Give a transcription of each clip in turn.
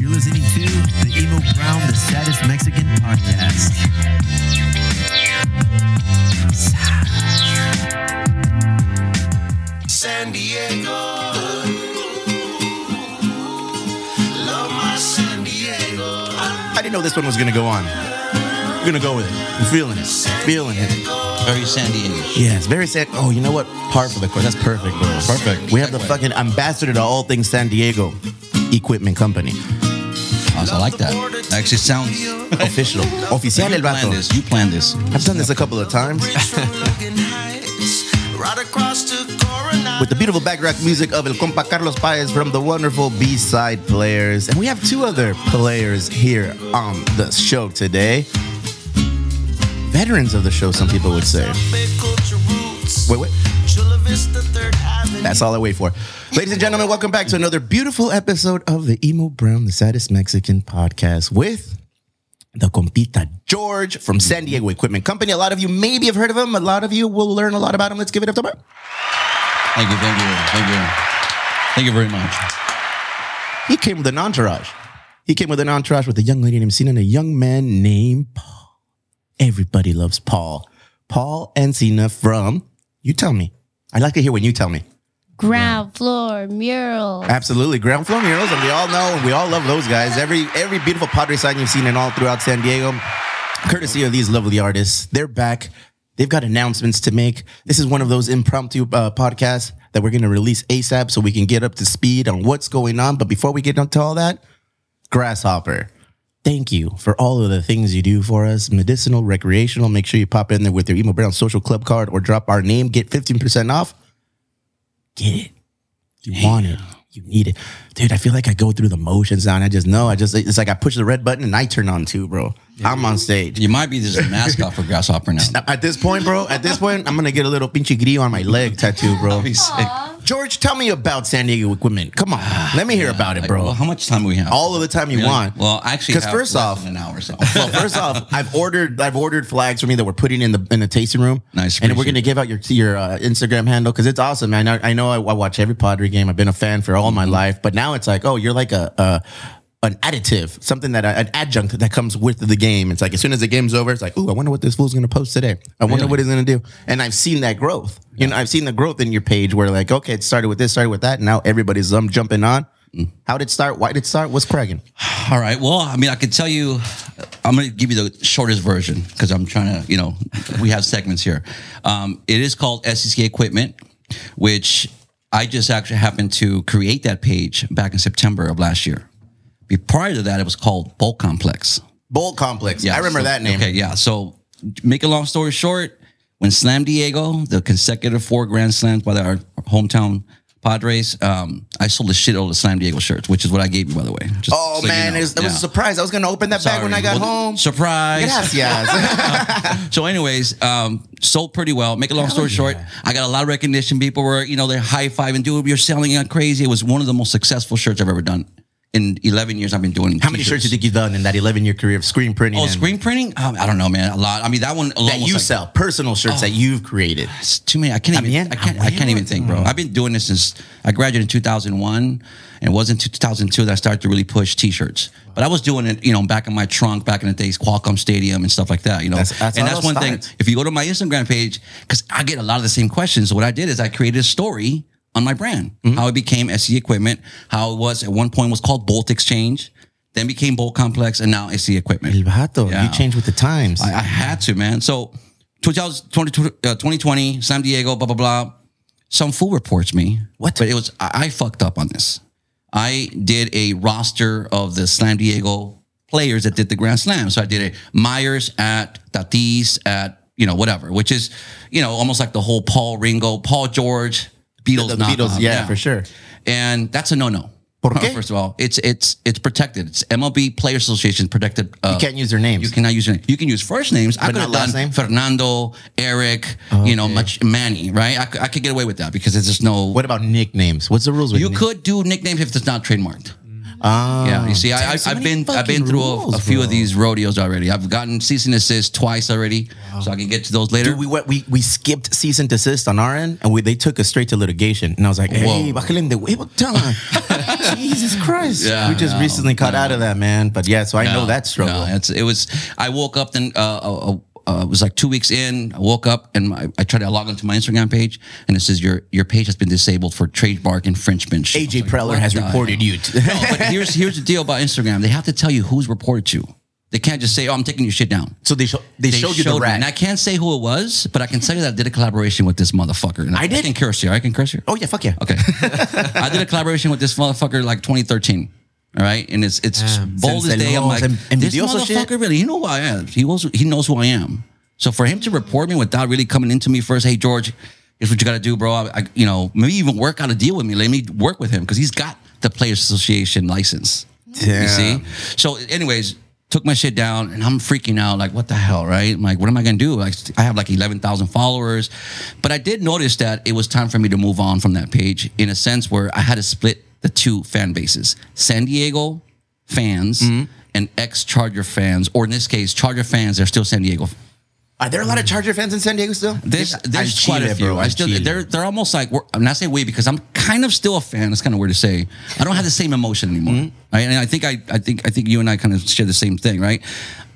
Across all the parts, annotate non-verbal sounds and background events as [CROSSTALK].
You're listening to the Emo Brown, the saddest Mexican podcast. San Diego. Love my San Diego. I didn't know this one was gonna go on. We're gonna go with it. I'm feeling it. Feeling it. Very San Diego. Yeah, it's very sad. Oh, you know what? Par for the course. That's perfect, bro. Perfect. We have the fucking ambassador to all things San Diego Equipment Company. Also, I like that. that Actually, sounds. [LAUGHS] Official. Oficial el You planned vato. this. You planned this. I've done this a couple of times. Right across [LAUGHS] to Coronado. with the beautiful background music of El Compa Carlos Paez from the wonderful B-side players. And we have two other players here on the show today. Veterans of the show, some people would say. Big culture roots. Wait, wait. Chula Vista, Third Avenue. That's all I wait for. Ladies and gentlemen, welcome back to another beautiful episode of the Emo Brown, the saddest Mexican podcast with the compita George from San Diego Equipment Company. A lot of you maybe have heard of him. A lot of you will learn a lot about him. Let's give it up to him. Thank you. Thank you. Thank you. Thank you very much. He came with an entourage. He came with an entourage with a young lady named Cena and a young man named Paul. Everybody loves Paul. Paul and Cena from, you tell me. I'd like to hear when you tell me. ground floor mural. Absolutely. Ground floor murals, and we all know we all love those guys. Every every beautiful Padre sign you've seen in all throughout San Diego, courtesy of these lovely artists. They're back. They've got announcements to make. This is one of those impromptu uh, podcasts that we're going to release ASAP so we can get up to speed on what's going on. But before we get into all that, Grasshopper, thank you for all of the things you do for us. Medicinal, recreational. Make sure you pop in there with your Emo Brown Social Club card or drop our name. Get 15% off. Get it. You want it. You need it. Dude, I feel like I go through the motions now and I just know. I just, it's like I push the red button and I turn on too, bro. I'm on stage. You might be just a mascot for Grasshopper now. [LAUGHS] At this point, bro, at this point, I'm gonna get a little pinche grillo on my leg tattoo, bro. Be sick. George, tell me about San Diego equipment. Come on, let me hear about it, Like, bro. well, how much time do we have? All of the time you Really? want. Well, actually, because first less off, than an hour. So. [LAUGHS] well, first off, I've ordered I've ordered flags for me that we're putting in the in the tasting room. Nice, and we're gonna give out your your uh, Instagram handle because it's awesome, man. I, I know I, I watch every Padre game. I've been a fan for all my Mm-hmm. life, but now it's like, oh, you're like a. a an additive, something that an adjunct that comes with the game. It's like as soon as the game's over, it's like, ooh, I wonder what this fool's gonna post today. I wonder Really? what he's gonna do. And I've seen that growth. You know, I've seen the growth in your page where like, okay, it started with this, started with that, and now everybody's um jumping on. Mm. How did it start? Why did it start? What's cracking? [SIGHS] All right. Well, I mean, I can tell you, I'm going to give you the shortest version because I'm trying to, you know, we have segments here. Um, it is called SEC Equipment, which I just actually happened to create that page back in September of last year. Prior to that, it was called Bolt Complex. Bolt Complex. Yeah, I remember so- that name. Okay, yeah. So, make a long story short, when Slam Diego, the consecutive four Grand Slams by our hometown Padres, um, I sold a shitload of Slam Diego shirts, which is what I gave you, by the way. Just Oh so you man, know. it was, it was Yeah. a surprise. I was gonna open that bag when I got Well, home. Surprise. Gracias. [LAUGHS] [LAUGHS] So, anyways, um, sold pretty well. Make a long story short, I got a lot of recognition. People were, you know, they're high fiving, dude, you're selling out crazy. It was one of the most successful shirts I've ever done. In 11 years, I've been doing How many shirts do you think you've done in that 11 year career of screen printing? Oh, screen printing? Um, I don't know, man. A lot. I mean, that one alone that you like- sell, personal shirts that you've created. It's too many. I can't even. También? I can't. I can't even think, bro. I've been doing this since I graduated in 2001, and it wasn't 2002 that I started to really push T-shirts. But I was doing it, you know, back in my trunk, back in the days, Qualcomm Stadium and stuff like that. You know, That's- that's and that's one starts. thing. If you go to my Instagram page, because I get a lot of the same questions. So what I did is I created a story on my brand, Mm-hmm. how it became SE Equipment, how it was at one point was called Bolt Exchange, then became Bolt Complex, and now SE Equipment. El vato, Yeah. you changed with the times. I, I had to, man. So 2020, uh, 2020, San Diego, blah, blah, blah. Some fool reports me. What? But it was, I, I fucked up on this. I did a roster of the Slam Diego players that did the Grand Slam. So I did a Myers at Tatis at, you know, whatever, which is, you know, almost like the whole Paul Ringo, Paul George, Beatles. the Beatles, knockoff. yeah, for sure. And that's a no-no. ¿Por? First of all, it's it's it's protected. It's MLB Player Association protected. Uh, You can't use their names. You cannot use your name. You can use first names. I But could have last done name? Fernando, Eric, you know, much Manny, right? I, could- I could get away with that because there's just no. What about nicknames? What's the rules with you nick- could do nicknames if it's not trademarked. Ah. Yeah, you see, I, I, so I've been I've been through a, rules, a few bro. of these rodeos already. I've gotten cease and desist twice already, so I can get to those later. Dude, we went, we we skipped cease and desist on our end, and we they took us straight to litigation. And I was like, "Hey, bájale de huevo, time." [LAUGHS] Jesus Christ! Yeah, we just no, recently caught out of that, man. But yeah, so I know No, that struggle. No, it's, it was. I woke up then. Uh, uh, uh, it was like two weeks in. I woke up and my, I tried to log onto my Instagram page, and it says your your page has been disabled for trademark infringement. I AJ like, Preller has reported you. To- no, but here's here's the deal about Instagram. They have to tell you who's reported you. They can't just say, "Oh, I'm taking your shit down." so they show, they, showed you the rat. and I can't say who it was, but I can tell you that I did a collaboration with this motherfucker. And I did? I can curse you. I can curse here. oh yeah, fuck yeah. Okay. [LAUGHS] I did a collaboration with this motherfucker like 2013. All right. And it's it's ah, bold as day. I'm like, en- this envidioso shit. motherfucker really, he know who I am. He knows he knows who I am. So for him to report me without really coming into me first, hey George, here's what you gotta do, bro. I, I you know, maybe even work out a deal with me. Let me work with him because he's got the Players Association license. You see? So, anyways, took my shit down and I'm freaking out. Like, what the hell, right? I'm like, what am I gonna do? Like, I have like 11,000 followers. But I did notice that it was time for me to move on from that page in a sense where I had to split the two fan bases San Diego fans and ex Charger fans, or in this case, Charger fans, they're still San Diego Are there a lot of Charger fans in San Diego still? there's there's quite a few. bro. I I'm still they're they're almost like we're, I'm not saying we because I'm kind of still a fan. It's kind of weird to say. I don't have the same emotion anymore. Mm-hmm. Right? And I think I I think I think you and I kind of share the same thing, right?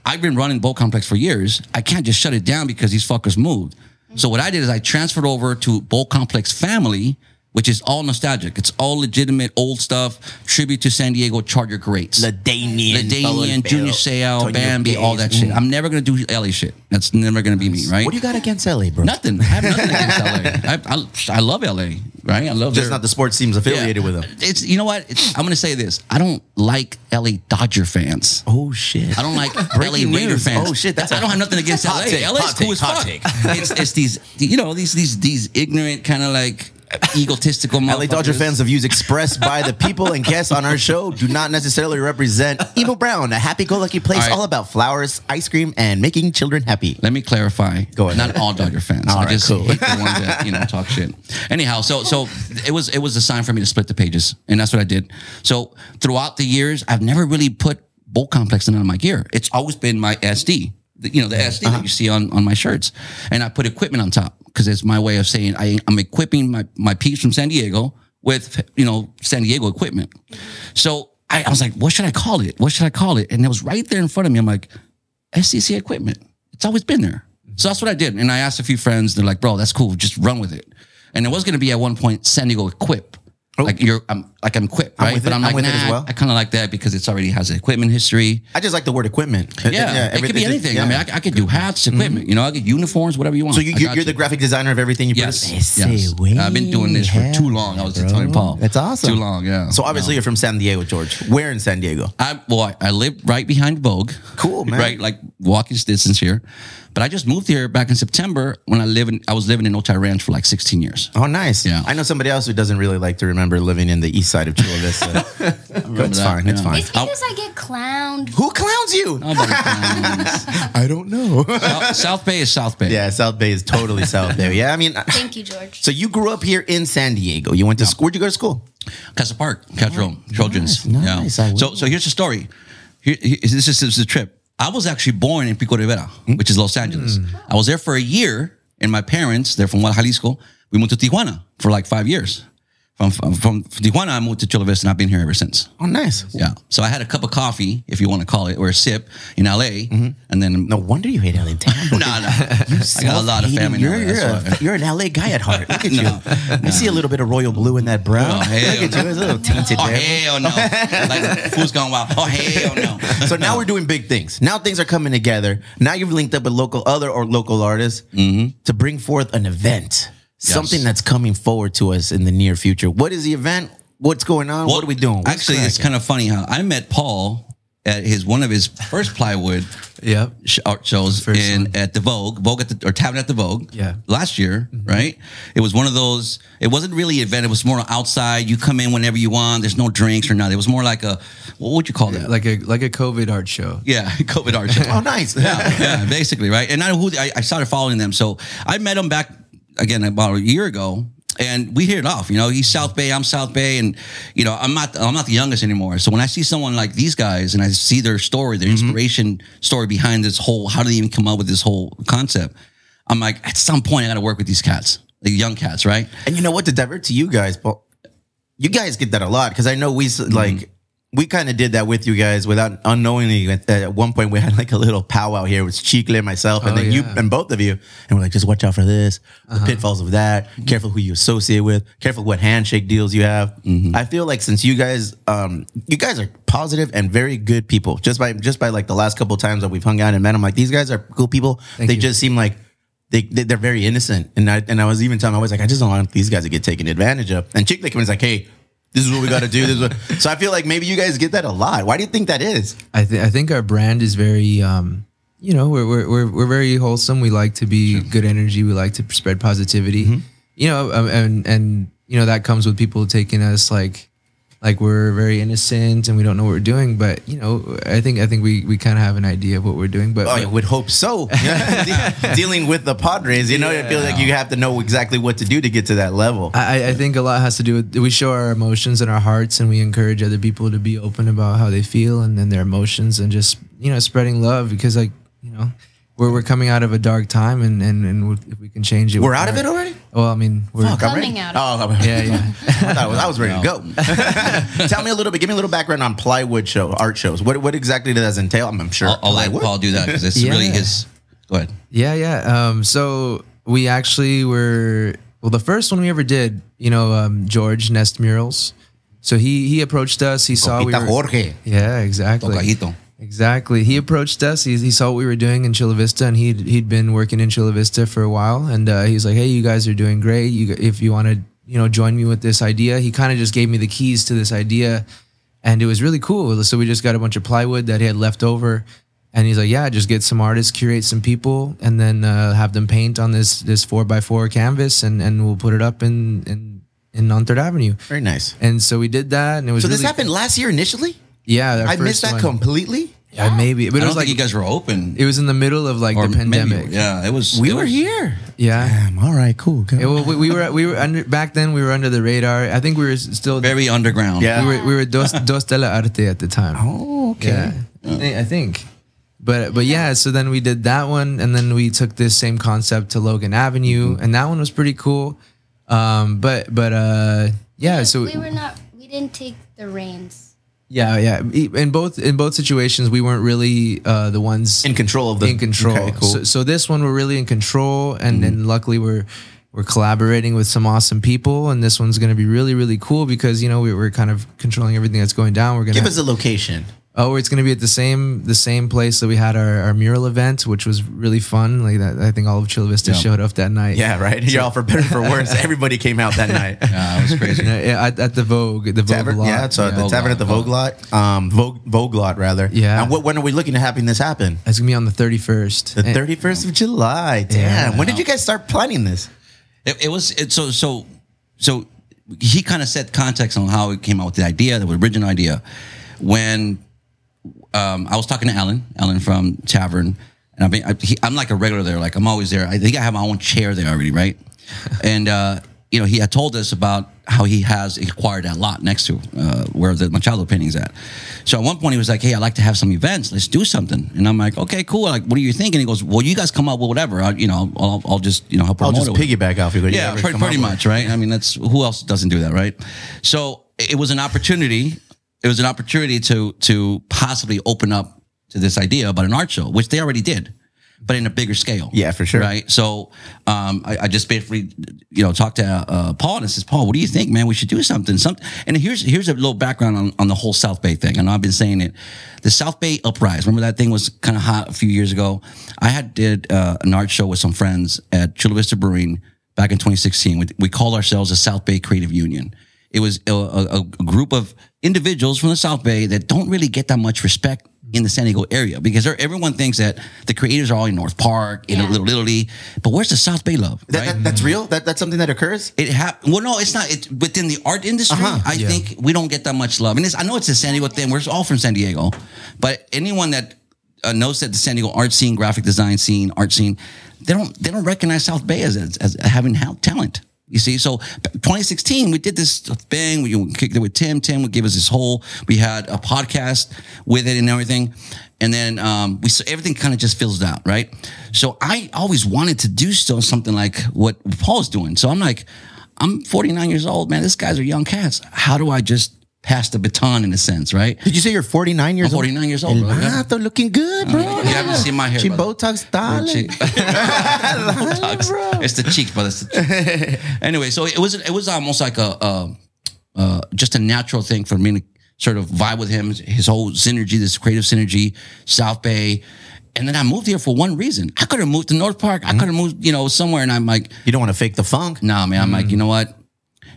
I've been running Bolt Complex for years. I can't just shut it down because these fuckers moved. So what I did is I transferred over to Bolt Complex family, which is all nostalgic. It's all legitimate old stuff. Tribute to San Diego Charger greats. LaDainian, LaDainian, Junior Seau, Bambi, all that shit. I'm never gonna do LA shit. That's never gonna be me, right? Mm. What do you got against LA, bro? Nothing. I have nothing against LA. [LAUGHS] I, I, I love LA, right? I love Just their- not the sports teams affiliated Yeah. with them. It's you know what? It's, I'm gonna say this. I don't like LA Dodger fans. Oh shit! I don't like [LAUGHS] LA Raider fans. Oh, shit, that's I don't have nothing [LAUGHS] against LA. take, LA is cool take, as fuck. It's, it's these you know these these these ignorant kind of like egotistical [LAUGHS] LA Dodger fans, the views expressed by the people and guests on our show do not necessarily represent Evil Brown, a happy-go-lucky place All right. all about flowers, ice cream, and making children happy. Let me clarify. Go ahead. Not all Dodger fans. All I right, just cool. hate the ones that you know talk shit. Anyhow, so so it was it was a sign for me to split the pages, and that's what I did. So throughout the years, I've never really put Bolt Complex in on my gear. It's always been my SD. You know the SD Uh-huh. that you see on on my shirts, and I put equipment on top because it's my way of saying I, I'm equipping my my peeps from San Diego with you know San Diego equipment. So I, I was like, what should I call it? What should I call it? And it was right there in front of me. I'm like, SCC equipment. It's always been there. So that's what I did. And I asked a few friends, they're like, bro, that's cool. Just run with it. And it was going to be at one point San Diego Equip. Oh. Like you're, I'm like I'm equipped, I'm right? with but it. I'm I'm like, with nah, it as well. I kind of like that because it's already has equipment history. I just like the word equipment. Yeah, yeah it could be anything. yeah. I mean, I, I could do hats, mm-hmm. equipment. You know, I get uniforms, whatever you want. so you, you're you're the graphic designer of everything you Yes, produce. yes. I've been doing this for too long. I was just telling Paul. That's awesome. Too long, yeah. So obviously you're from San Diego, George. Where in San Diego? I well, I, I live right behind Vogue. Cool, man. Right, like walking distance here. But I just moved here back in September when I live in I was living in Otay Ranch for like 16 years. Oh, nice. Yeah. I know somebody else who doesn't really like to remember living in the east side of Chula Vista. [LAUGHS] But it's that, fine. It's yeah. fine. It's because I get clowned. Who clowns you? [LAUGHS] I don't know. South, South Bay is South Bay. yeah, South Bay is totally South Bay. Yeah, I mean, Thank you, George. so you grew up here in San Diego. You went to school. Where'd you go to school? Castle Park, Catron, Trojans. nice, I Yeah. So so here's the story. Here, here- this is this is the trip. I was actually born in Pico Rivera, mm. which is Los Angeles. Mm. I was there for a year, and my parents, they're from Jalisco. We moved to Tijuana for like five years. From, from, from Tijuana, I moved to Chula Vista, and I've been here ever since. Oh, nice. Yeah. So I had a cup of coffee, if you want to call it, or a sip in LA, mm-hmm. and then No wonder you hate LA. Damn, [LAUGHS] no, no. I got a lot of Self-hating. family. You're, now, you're, that's a, you're an LA guy at heart. Look at [LAUGHS] No, you. I see a little bit of royal blue in that brown. Oh, hell Look at you. It's a little tainted Oh there. hell no! Like who's gone wild? Oh hell no! [LAUGHS] So now we're doing big things. Now things are coming together. Now you've linked up with local other or local artists mm-hmm. to bring forth an event, something that's coming forward to us in the near future. What is the event? What's going on? what are we doing? What's Actually, it's kind of funny how I met Paul at his one of his first plywood [LAUGHS] Yep. sh- art shows First in one. at the Vogue, Vogue at the or Tavern at the Vogue. Yeah. last year, Mm-hmm. right? It was one of those. It wasn't really an event. It was more outside. You come in whenever you want. There's no drinks or nothing. It was more like a what would you call that? Like a like a COVID art show. yeah, [LAUGHS] COVID art show. [LAUGHS] oh, nice. yeah, yeah, basically, right? And I who I, I started following them. So I met them back again about a year ago, and we hit it off. You know, he's South Bay, I'm South Bay, and you know, I'm not I'm not the youngest anymore. So when I see someone like these guys and I see their story, their inspiration story behind this whole, how do they even come up with this whole concept? I'm like, at some point, I got to work with these cats, the young cats, right? And you know what? To divert to you guys, but you guys get that a lot because I know we like. Mm-hmm. We kind of did that with you guys without unknowingly. At, one point, we had like a little powwow here with Chicle, myself, and Oh, then you yeah. Uh-huh. and both of you, and we're like, just watch out for this, the pitfalls of that. Careful who you associate with. Careful what handshake deals you have. Mm-hmm. I feel like since you guys, um, you guys are positive and very good people. Just by just by like the last couple times that we've hung out and met, I'm like, these guys are cool people. Thank they you. just seem like they, they they're very innocent, and I and I was even telling my wife like I just don't want these guys to get taken advantage of. And Chick and was like, hey, this is what we got to do. This is what. [LAUGHS] So I feel like maybe you guys get that a lot. Why do you think that is? I, th- I think our brand is very, um, you know, we're, we're, we're, we're very wholesome. We like to be good energy. We like to spread positivity, Mm-hmm. you know, um, and, and, you know, that comes with people taking us like, like we're very innocent and we don't know what we're doing. But, you know, I think, I think we, we kind of have an idea of what we're doing, but, Oh, I would hope so. [LAUGHS] De- Dealing with the Padres, you know, it feels like you have to know exactly what to do to get to that level. I, I think a lot has to do with we show our emotions and our hearts, and we encourage other people to be open about how they feel and, then their emotions, and just you know spreading love because like you know we're we're coming out of a dark time, and and, and if we can change it, We're with out of it already. Well, I mean, we're Fuck, I'm Coming out of Oh, I'm- yeah, yeah. [LAUGHS] I, thought I was, I was ready to go. [LAUGHS] Tell me a little bit. Give me a little background on plywood show, art shows. What what exactly does that entail? I'm, I'm sure. I'll, I'll let Paul do that because it's [LAUGHS] Yeah. really his. Go ahead. Yeah, yeah. Um, so we actually were well. The first one we ever did, you know, um, George Nest Murals. So he he approached us. He saw we were, Jorge. Yeah, exactly. Tocajito. Exactly. He approached us. He, he saw what we were doing in Chula Vista, and he'd he'd been working in Chula Vista for a while. And uh, he's like, "Hey, you guys are doing great. You, if you want to, you know, join me with this idea." He kind of just gave me the keys to this idea, and it was really cool. So we just got a bunch of plywood that he had left over, and he's like, "Yeah, just get some artists, curate some people, and then uh, have them paint on this this four by four canvas, and and we'll put it up in in in on Third Avenue." Very nice. And so we did that, and it was So this really- happened last year initially. Yeah, our I missed that one. completely. Yeah, maybe, but I it don't was like think you guys were open. it was in the middle of like or the maybe- pandemic. yeah, it was. We it were was- here. Yeah. Damn. All right. Cool. Go. Yeah, well, we, we were we were under back then. We were under the radar. I think we were still very underground. Yeah. we were we were dos, dos de la arte at the time. Oh, okay. Yeah, I think- I think. But but yeah, so then we did that one, and then we took this same concept to Logan Avenue, and that one was pretty cool. Um, but but uh, yeah, so we were not. We didn't take the reins. Yeah yeah. In both in both situations, we weren't really uh, the ones In control of the in control. Okay, cool. so, so this one we're really in control, and and luckily we're we're collaborating with some awesome people, and this one's going to be really really cool because you know we, we're kind of controlling everything that's going down. We're gonna Give us a location. Oh, it's going to be at the same the same place that we had our, our mural event, which was really fun. Like that, I think all of Chula Vista Yeah. showed up that night. Yeah, right. [LAUGHS] You're all for better for [LAUGHS] worse. Everybody came out that night. [LAUGHS] Yeah, it was crazy. Yeah, at, at the Vogue, the Vogue Tavern, lot. yeah, so the Vogue tavern lot, at the Vogue lot, um, Vogue, Vogue lot rather. Yeah. And what, when are we looking to having this happen? It's gonna be on the thirty first. The thirty first of July. Damn. Yeah. When did you guys start planning this? It, it was it, so so so. He kind of set context on how it came out with the idea, the original idea. When um, I was talking to Alan, Alan from Tavern, and I mean, I, he, I'm like a regular there. Like I'm always there. I think I have my own chair there already, right? [LAUGHS] and uh, you know, he had told us about how he has acquired that lot next to uh, where the Machado painting's at. So at one point he was like, "Hey, I'd like to have some events. Let's do something." And I'm like, "Okay, cool. Like, what are you thinking?" And he goes, "Well, you guys come up with whatever. I, you know, I'll, I'll just you know help I'll promote just it." piggyback off you. Yeah, pretty, pretty much, right? I mean, that's who else doesn't do that, right? So it was an opportunity. It was an opportunity to to possibly open up to this idea about an art show, which they already did, but in a bigger scale. Yeah, for sure. Right. So um, I, I just basically, you know, talked to uh, Paul and I says, Paul, what do you think, man? We should do something. Something. And here's here's a little background on, on the whole South Bay thing. And I've been saying it. The South Bay uprise. Remember that thing was kind of hot a few years ago. I had did uh, an art show with some friends at Chula Vista Brewing back in 2016. We, we called ourselves the South Bay Creative Union. It was a, a, a group of individuals from the South Bay that don't really get that much respect in the San Diego area because everyone thinks that the creators are all in North Park, in Yeah. Little Italy, but where's the South Bay love? That, right? that, that's real. That, that's something that occurs. it happened. Well, no, it's not. It's within the art industry. Uh-huh. I Yeah. think we don't get that much love. And it's, I know it's a San Diego thing. We're all from San Diego, but anyone that uh, knows that the San Diego art scene, graphic design scene, art scene, they don't they don't recognize South Bay as as, as having ha- talent. You see, so 2016, we did this thing. We kicked it with Tim. Tim would give us this whole. We had a podcast with it and everything, and then um, we so everything kind of just fizzled out, right? So I always wanted to do still something like what Paul's doing. So I'm like, I'm 49 years old, man. These guys are young cats. How do I just pass the baton in a sense, right? Did you say you're 49 years I'm old? 49 years old, bro. El Yeah. looking good, bro. Uh, you haven't seen my hair. She brother. Botox darling. [LAUGHS] Botox. It's the cheeks, but it's [LAUGHS] anyway, so it was it was almost like a, a uh, just a natural thing for me to sort of vibe with him. His whole synergy, this creative synergy, South Bay. And then I moved here for one reason. I could have moved to North Park. I mm-hmm. could have moved, you know, somewhere. And I'm like, You don't want to fake the funk. nah, man. I'm like, mm. you know what?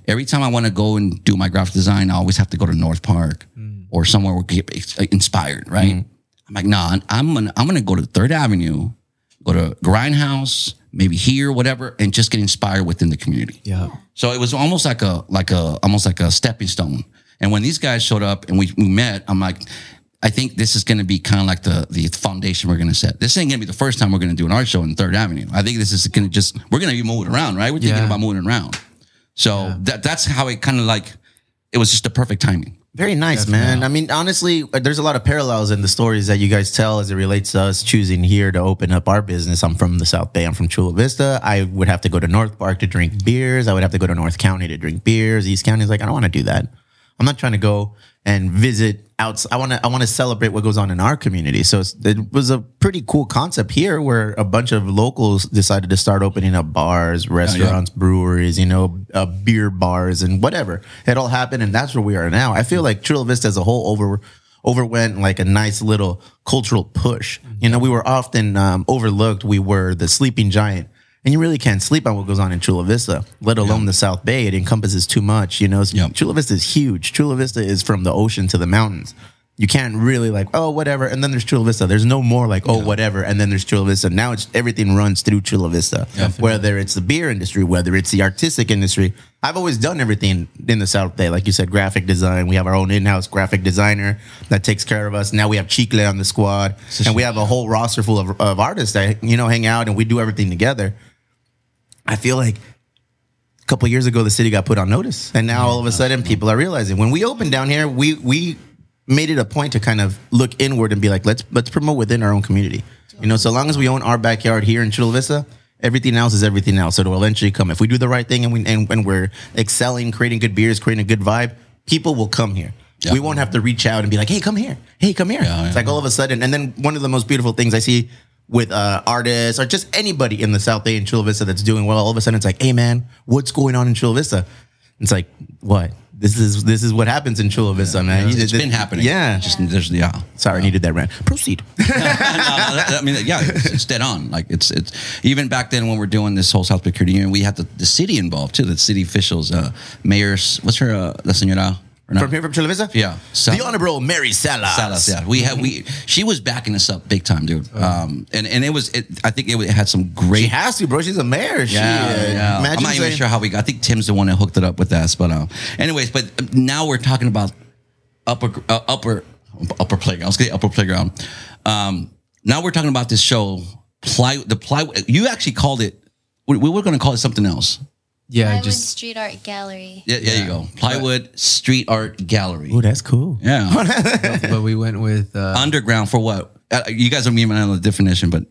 Every time I want to go and do my graphic design, I always have to go to North Park mm. or somewhere where I get inspired, right? Mm-hmm. I'm like, nah, I'm gonna I'm gonna go to Third Avenue, go to Grindhouse, maybe here, whatever, and just get inspired within the community. Yeah. So it was almost like a like a almost like a stepping stone. And when these guys showed up and we, we met, I'm like, I think this is going to be kind of like the the foundation we're going to set. This ain't going to be the first time we're going to do an art show in Third Avenue. I think this is going to just we're going to be moving around, right? We're thinking Yeah. about moving around. So that that's how it kind of like it was just the perfect timing. Very nice, man. I mean, honestly, uh, there's a lot of parallels in the stories that you guys tell as it relates to us choosing here to open up our business. I'm from the South Bay. I'm from Chula Vista. I would have to go to North Park to drink beers. I would have to go to North County to drink beers. East County is like, I don't want to do that. I'm not trying to go and visit outside. I want to. I want to celebrate what goes on in our community. So it's, it was a pretty cool concept here, where a bunch of locals decided to start opening up bars, restaurants, breweries, you know, uh, beer bars, and whatever. It all happened, and that's where we are now. I feel like Chula Vista as a whole over overwent like a nice little cultural push. You know, we were often um, overlooked. We were the sleeping giant. And you really can't sleep on what goes on in Chula Vista, let alone the South Bay. It encompasses too much. You know, Yep. Chula Vista is huge. Chula Vista is from the ocean to the mountains. You can't really like, oh, whatever. And then there's Chula Vista. There's no more like, oh, whatever. And then there's Chula Vista. Now it's everything runs through Chula Vista. Whether it's the beer industry, whether it's the artistic industry. I've always done everything in the South Bay. Like you said, graphic design. We have our own in-house graphic designer that takes care of us. Now we have Chicle on the squad. And we have a whole roster full of, of artists that, you know, hang out and we do everything together. I feel like a couple years ago the city got put on notice, and now all of a sudden people are realizing. When we opened down here, we we made it a point to kind of look inward and be like, let's let's promote within our own community. You know, so long as we own our backyard here in Chula Vista, everything else is everything else. So it'll eventually come if we do the right thing and we and, and we're excelling, creating good beers, creating a good vibe. People will come here. Yeah. We won't have to reach out and be like, "Hey, come here! Hey, come here!" Yeah, it's yeah. like all of a sudden, and then one of the most beautiful things I see with uh, artists or just anybody in the South Bay in Chula Vista that's doing well, all of a sudden it's like, "Hey, man, what's going on in Chula Vista?" It's like, what? This is this is what happens in Chula Vista, man. You- It's been happening. Yeah. Just there's yeah. Sorry, I needed that rant. Proceed. [LAUGHS] No, no, I mean, yeah, it's, it's dead on. Like it's it's even back then when we're doing this whole South Bay Creative Union, we had the, the city involved too. The city officials, uh, mayors. What's her? Uh, la señora. From here from Chula Vista? Yeah. the Honorable Mary Salas. Salas, yeah. We had we she was backing us up big time, dude. Um, and and it was it, I think it had some great. She has to, bro. She's a mayor. She, yeah, uh, yeah. I'm not even sure how we got. I think Tim's the one that hooked it up with us. But uh, anyways, but now we're talking about upper uh, upper upper playground. I was say upper playground. Um, now we're talking about this show. Ply the ply. You actually called it. We, we were going to call it something else. Yeah. Plywood just Street Art Gallery. Yeah, there you go. Plywood Street Art Gallery. Oh, that's cool. Yeah. [LAUGHS] but we went with uh, underground for what? Uh, you guys don't even know the definition, but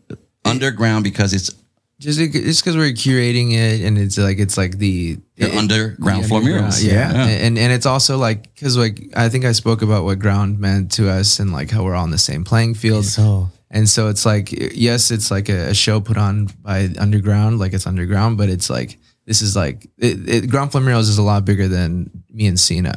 underground because it's just it's because we're curating it and it's like it's like the, The it- underground floor underground, murals. yeah. Yeah. and and it's also like because like I think I spoke about what ground meant to us and like how we're all on the same playing field. So And so it's like, yes, it's like a, a show put on by underground, like it's underground, but it's like this is like it, it, Ground Floor Murals is a lot bigger than me and Cena.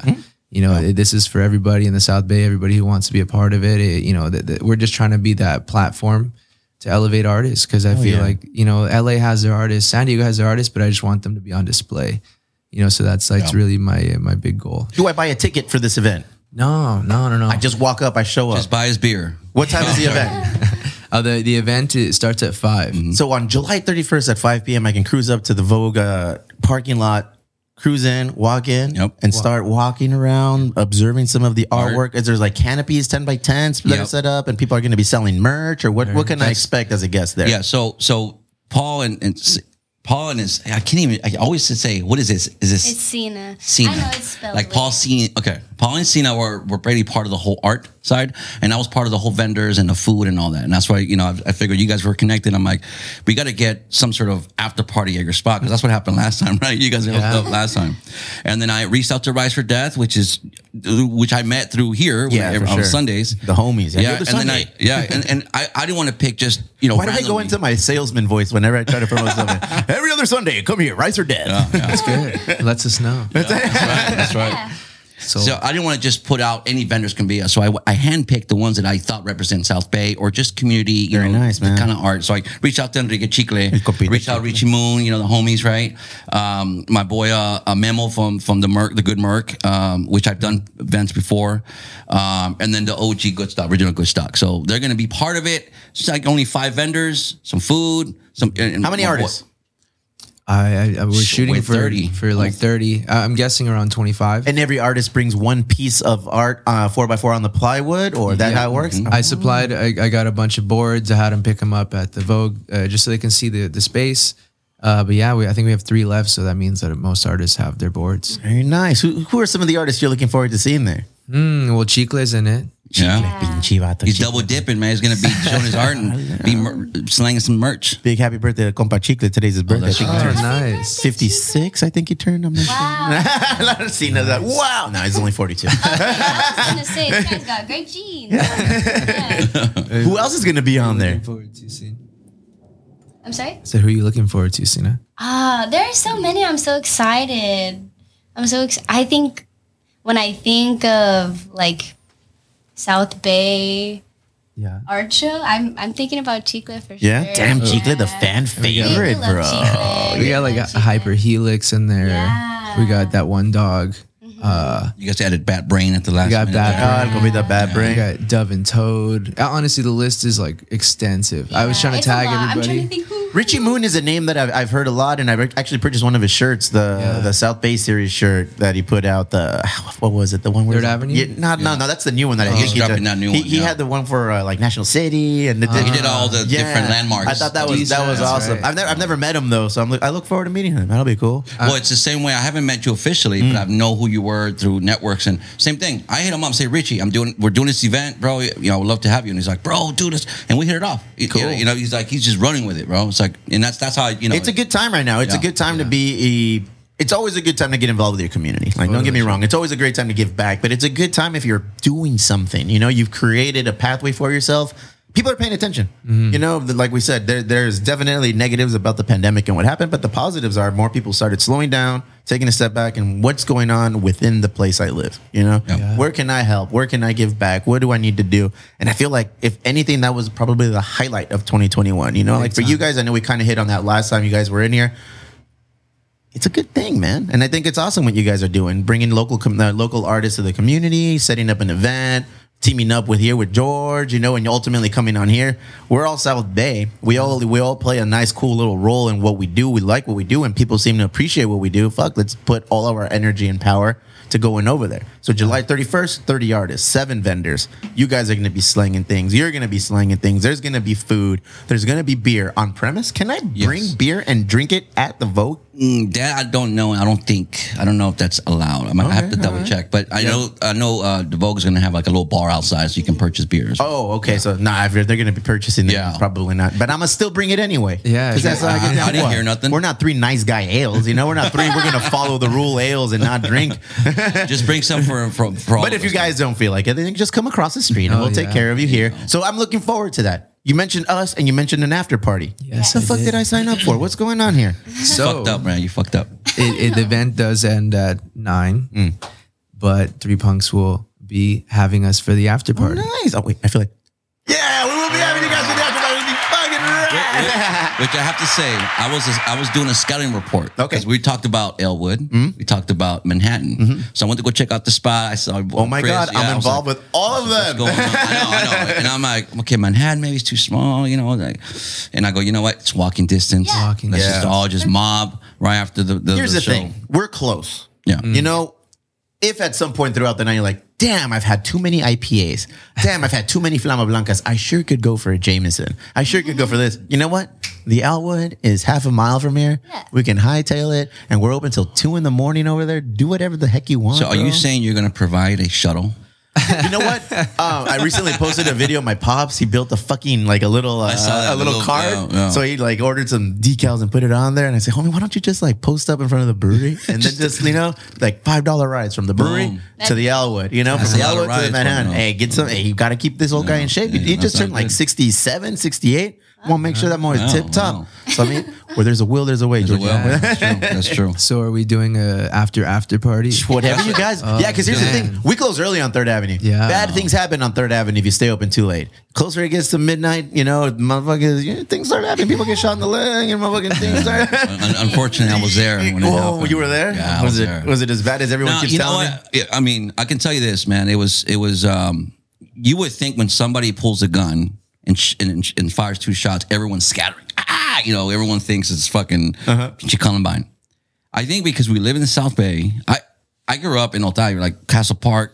You know, it- this is for everybody in the South Bay, everybody who wants to be a part of it. It- you know, that that we're just trying to be that platform to elevate artists because I oh, feel yeah. like you know, LA has their artists, San Diego has their artists, but I just want them to be on display. You know, so that's that's really my my big goal. do I buy a ticket for this event? No, no, no, no. I just walk up, I show up. just buy his beer. what time is the [LAUGHS] event? Uh, the the event it starts at 5 So on July 31st at 5 p.m., I can cruise up to the Vogue uh, parking lot, cruise in, walk in, Yep. and start walking around, observing some of the artwork. Is there's like canopies, 10 by 10s that Yep. are set up, and people are going to be selling merch, or what? What can I expect as a guest there? Yeah. So so Paul and, and S- Paul and his. I can't even. I always say, what is this? Is this It's Cena. Cena? I know it's spelled like Paul weird. Cena. Okay, Paul and Cena were were pretty part of the whole art side, and I was part of the whole vendors and the food and all that. And that's why you know I, I figured you guys were connected. I'm like, we got to get some sort of after party at your spot because that's what happened last time, [LAUGHS] right? You guys hooked Yeah. up last time, and then I reached out to Rise for Death, which is which I met through here Yeah, when- for on sure. Sundays. The homies. Yeah, Every and other then I yeah, and, and I, I didn't want to pick just you know. Why do I go into my salesman voice whenever I try to promote something? [LAUGHS] Every other Sunday, come here, rice or death. That's good. It lets us know. That's right. That's right. So, So I didn't want to just put out any vendors can be. So I, I handpicked the ones that I thought represent South Bay or just community, you Very know, nice, the man. kind of art. So I reached out to Enrique Chicle, reached out. Richie Moon, you know, the homies, right? Um, my boy, uh, a memo from from the Merc, the good Merc, um, which I've done events before, um, and then the OG Good Stock, original Good Stock. So they're going to be part of it. It's like only five vendors, some food, some. How many my boy- artists? I, I, I was shooting for 30. for like thirty. I- I'm guessing around twenty five. And every artist brings one piece of art, uh, four by four on the plywood, or that how it works? I supplied. I, I got a bunch of boards. I had them pick them up at the Vogue uh, just so they can see the the space. Uh, but yeah, we, I think we have three left, so that means that most artists have their boards. Very nice. Who, who are some of the artists you're looking forward to seeing there? Mm, well, Chicle's in it. Yeah. Pinche vato, He's Chicle. double dipping, man. He's gonna be showing his art and [LAUGHS] be mer- slanging some merch. Big happy birthday to Compa Chicle. Today's his birthday. I that's think Oh, nice. 56, I think he turned. I'm not Wow. sure. [LAUGHS] A lot of Cena's like, wow. No, he's only 42. [LAUGHS] I was gonna say this guy's got great genes. Yeah. Who else is going to be on there? forward to Cena. I'm sorry. So who are you looking forward to, Cena? Ah, there are so many. I'm so excited. I'm so ex- I think when I think of like South Bay Yeah. art show, I'm I'm thinking about Chicle for sure. Yeah? sure. Damn, Chicle, the fan favorite, We bro. Chicle. We got like a love hyper helix in there. Yeah. We got that one dog. Uh, You guys added Bat Brain at the last. We got minute Bat there. God, gonna be the bad we brain. got Dove and Toad. Uh, Honestly, the list is like extensive. I was Yeah, trying to it's a tag lot. I'm trying to think who. Richie Moon is a name that I've, I've heard a lot, and I have actually purchased one of his shirts, the Yeah. the South Bay series shirt that he put out. The [SIGHS] what was it? The one where Third Avenue? Yeah, no, no, no. That's the new one that I He's think he dropping did. that new he, one, He yeah. had the one for uh, like National City, and the, He did all the different landmarks. I thought that was that was That's awesome. right. I've never I've never met him though, so I'm look, I look forward to meeting him. That'll be cool. Well, it's the same way. I haven't met you officially, Mm. but I know who you were through networks. And same thing. I hit him up say, Richie, I'm doing, we're doing this event, bro. You know, I would love to have you. And he's like, bro, do this. And we hit it off. You- Cool. You know, he's like, he's just running with it, bro. It's like, and that's that's how you know. it's a good time right now. It's a good time to be a. It's always a good time to get involved with your community. Like, don't get me wrong. It's always a great time to give back, but it's a good time if you're doing something. You know, you've created a pathway for yourself. People are paying attention. Mm-hmm. You know, like we said, there, there's definitely negatives about the pandemic and what happened, but the positives are more people started slowing down, taking a step back, and what's going on within the place I live. You know, Yeah. where can I help? Where can I give back? What do I need to do? And I feel like, if anything, that was probably the highlight of 2021. You know, like for you guys, I know we kind of hit on that last time you guys were in here it's a good thing, man. And I think it's awesome what you guys are doing, bringing local com- uh, local artists to the community, setting up an event, teaming up with here with George, you know, and ultimately coming on here. We're all South Bay. We all we all play a nice, cool little role in what we do. We like what we do, and people seem to appreciate what we do. Fuck, let's put all of our energy and power to going over there. So July 31st, 30 artists, seven vendors. You guys are going to be slanging things. You're going to be slanging things. There's going to be food. There's going to be beer on premise. Can I bring Yes. beer and drink it at the Vogue? Mm, that I don't know. I don't think. I don't know if that's allowed. I might have to double alright. check. But I know. I know. Uh, the Vogue is going to have like a little bar outside, so you can purchase beers. Oh, okay. So nah, if they're going to be purchasing, then Yeah. probably not. But I'm gonna still bring it anyway. Yeah, because that's yeah. how I, get [LAUGHS] I- down. I didn't What? hear nothing. We're not three nice guy ales. You know, we're not three. we're gonna follow the rule ales and not drink. [LAUGHS] Just bring some for for. for all but if you us. guys don't feel like it, then just come across the street and Oh, we'll take care of you here. So I'm looking forward to that. You mentioned us and you mentioned an after party. Yes, what the I fuck did. did. I sign up for? What's going on here? So [LAUGHS] fucked up, man. You fucked up. [LAUGHS] it, it, the event does end at nine, Mm. but Three Punks will be having us for the after party. Nice. Oh wait, I feel like. Yeah, we will be having you guys for the after party. It'll be fucking rad. Which I have to say, I was I was doing a scouting report. Okay. Because we talked about Elwood, mm-hmm. we talked about Manhattan. Mm-hmm. So I went to go check out the spot. I saw. Oh my Chris, god, yeah, I I'm involved like, with all of What's them. going on? I know, I know. And I'm like, okay, Manhattan maybe it's too small, you know. Like, and I go, you know what? It's walking distance. Yeah. Walking Let's just distance. all just mob right after the, the Here's the, the, show. thing we're close. Yeah. You mm. know, if at some point throughout the night you're like, damn, I've had too many IPAs. Damn, I've had too many Flama Blancas. I sure could go for a Jameson. I sure could go for this. You know what? The Elwood is half a mile from here. Yeah. We can hightail it, and we're open till two in the morning over there. Do whatever the heck you want. So are you saying you're going to provide a shuttle? You know what? um, [LAUGHS] I recently posted a video of my pops. He built a fucking like a little uh, saw that, a little little- card. yeah, yeah. So he like ordered some decals and put it on there. And I said, homie, why don't you just like post up in front of the brewery [LAUGHS] and then just you know like five dollar rides from the brewery Boom. to the Elwood. You know, That's from the Elwood to the Manhattan. Hey, get some. Hey, you got to keep this old guy in shape. He- Yeah, he just turned not like good. 67, 68. Want to make sure that more is Wow, tip top. wow. So I mean, where there's a will, there's a way. Well, George. that's true. That's [LAUGHS] true. So are we doing a after after party? Whatever you guys. yeah, because here's the thing. We close early on Third Avenue. Yeah. Bad things happen on Third Avenue if you stay open too late. Closer it gets to midnight, you know, motherfuckers, you know, things start happening. People get shot in the leg and motherfucking things [LAUGHS] start Un- Unfortunately, I was there when it [LAUGHS] Oh, happened. you were there? Yeah, I was, was it there. was it as bad as everyone No, keeps you know telling me? what? Yeah, I mean, I can tell you this, man. It was, it was. um You would think when somebody pulls a gun and sh- and, and fires two shots, everyone's scattering. Ah, you know, everyone thinks it's fucking uh Columbine. I think because we live in the South Bay. I I grew up in Otay, like Castle Park.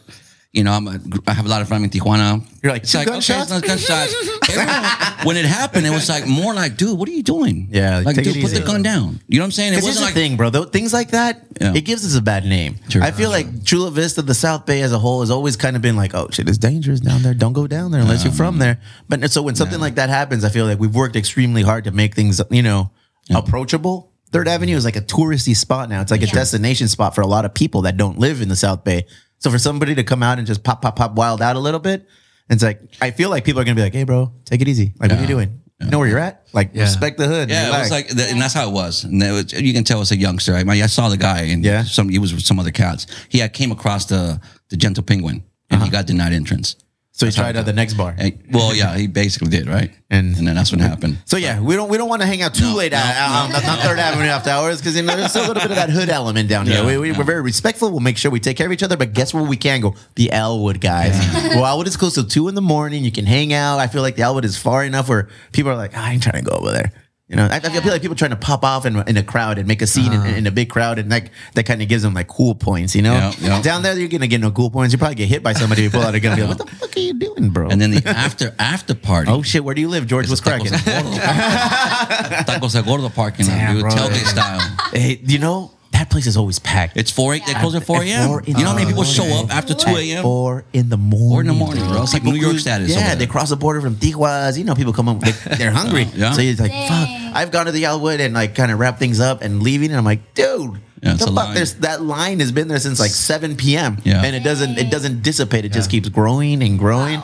You know, I'm a, I have a lot of family in Tijuana. You're like, it's "Two like gunshots?" okay, it's gunshots. Everyone- when it happened, it was like more like, dude, what are you doing? Yeah, like, take dude, it put the gun down. You know what I'm saying? It Because here's wasn't the like thing, bro. Though, things like that, Yeah. it gives us a bad name. True. I feel like Chula Vista, the South Bay as a whole, has always kind of been like, oh shit, it's dangerous down there. Don't go down there unless you're from there. But so when something like that happens, I feel like we've worked extremely hard to make things, you know, approachable. Third Avenue is like a touristy spot now. It's like a destination spot for a lot of people that don't live in the South Bay. So for somebody to come out and just pop, pop, pop wild out a little bit, it's like I feel like people are gonna be like, "Hey, bro, take it easy. Like, what are you doing? You know where you're at? Like, Yeah. respect the hood. Yeah, it relax." was like, and that's how it was. And it was, you can tell it's a youngster. I, mean, I saw the guy, and Yeah. some he was with some other cats. He had came across the the gentle penguin, and he uh-huh. got denied entrance. So he tried out the next bar. Well, yeah, he basically did, right? And- And, then that's what happened. So yeah, we don't we don't want to hang out too late out, out on, on Third Avenue after hours because you know there's a little bit of that hood element down here. Yeah, we, we, yeah. We're very respectful. We'll make sure we take care of each other. But guess where we can go? The Elwood guys. well, Elwood is close till two in the morning. You can hang out. I feel like the Elwood is far enough where people are like, "Ah, I ain't trying to go over there. You know, I, I feel like people trying to pop off in, in a crowd and make a scene in, uh-huh. in a big crowd, and that that kind of gives them like cool points. You know, Yeah, yeah. down there you're gonna get no cool points. You probably get hit by somebody who pull out a gun. And be like, what the fuck are you doing, bro? And then the after after party. oh shit, where do you live, George? What's cracking? Tacos El [LAUGHS] Gordo. Parking lot, dude. bro. Tailgate style. Hey, you know that place is always packed. It's 4 8. They close at 4 a.m. You know how many the people show up after 2 a.m.? Four in the morning. Four in the morning, bro. It's like New York cruise- status Yeah, they cross the border from Tijuas. You know, people come up, they, [LAUGHS] they're hungry. Yeah. So you're like, Dang. fuck. I've gone to the Elwood and like kind of wrap things up and leaving, and I'm like, dude. Yeah, the fuck? There's that line has been there since like 7 p.m. Yeah. and it doesn't it doesn't dissipate. It just keeps growing and growing.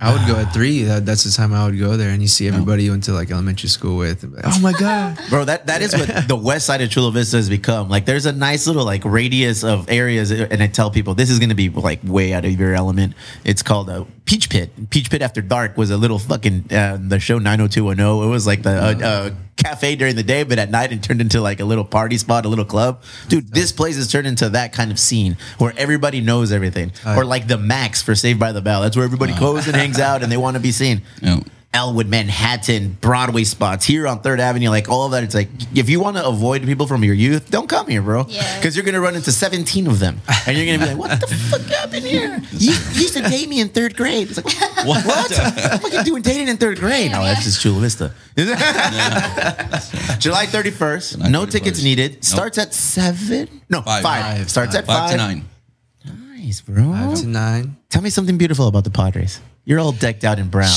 I would go ah. at three. That, that's the time I would go there, and you see oh. everybody you went to like elementary school with. Like, oh my god! Bro, that, that is what the west side of Chula Vista has become. Like, there's a nice little like radius of areas, and I tell people this is going to be like way out of your element. It's called a Peach Pit. Peach Pit After Dark was a little fucking uh, the show 90210. It was like the uh, uh, cafe during the day, but at night it turned into like a little party spot, a little club. Dude, this place has turned into that kind of scene where everybody knows everything, or like the Max for Saved by the Bell. That's where everybody goes and hangs out, and they want to be seen. Yeah. Elwood, Manhattan, Broadway spots here on Third Avenue, like all of that. It's like if you want to avoid people from your youth, don't come here, bro. Yeah. Because you're gonna run into 17 of them, and you're gonna be like, "What the fuck happened here? You, you used to date me in third grade." It's like, [LAUGHS] "What? What? the fuck you doing dating in third grade?" No, that's just Chula Vista. [LAUGHS] July 31st. July no 31st. tickets needed. Starts at seven. No, Five. five. Five. Starts at Five five. to nine. Nice, bro. Five to nine. Tell me something beautiful about the Padres. You're all decked out in brown.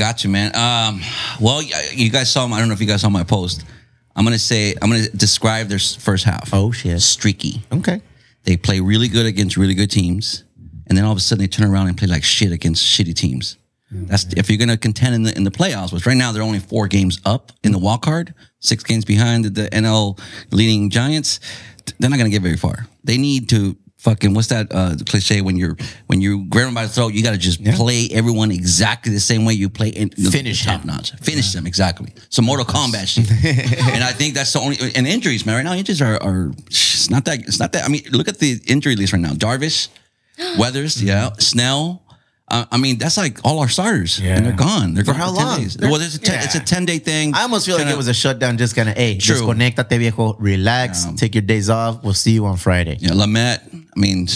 Got you, man. Um, well, you guys saw. My, I don't know if you guys saw my post. I'm gonna say. I'm gonna describe their first half. Oh, shit. streaky. Okay. They play really good against really good teams, and then all of a sudden they turn around and play like shit against shitty teams. That's if you're gonna contend in the in the playoffs. Which right now they're only four games up in the wild card, six games behind the, the NL leading Giants. They're not gonna get very far. They need to fucking what's that uh, cliche when you're when you grab them by the throat, you got to just play everyone exactly the same way you play and Finish top him. notch. Finish them exactly. So Mortal Kombat shit. [LAUGHS] and I think that's the only and injuries, man. Right now injuries are are it's not that it's not that. I mean, look at the injury list right now. Darvish, [GASPS] Weathers, yeah, Snell. Uh, I mean, that's like all our starters, Yeah. and they're gone. They're For gone how 10 long? Days. They're- Well, it's a ten, yeah. it's a ten day thing. I almost feel like Kinda- it was a shutdown, just kind of, hey, True. desconectate, viejo, relax, take your days off. We'll see you on Friday. yeah, Lamet. I mean,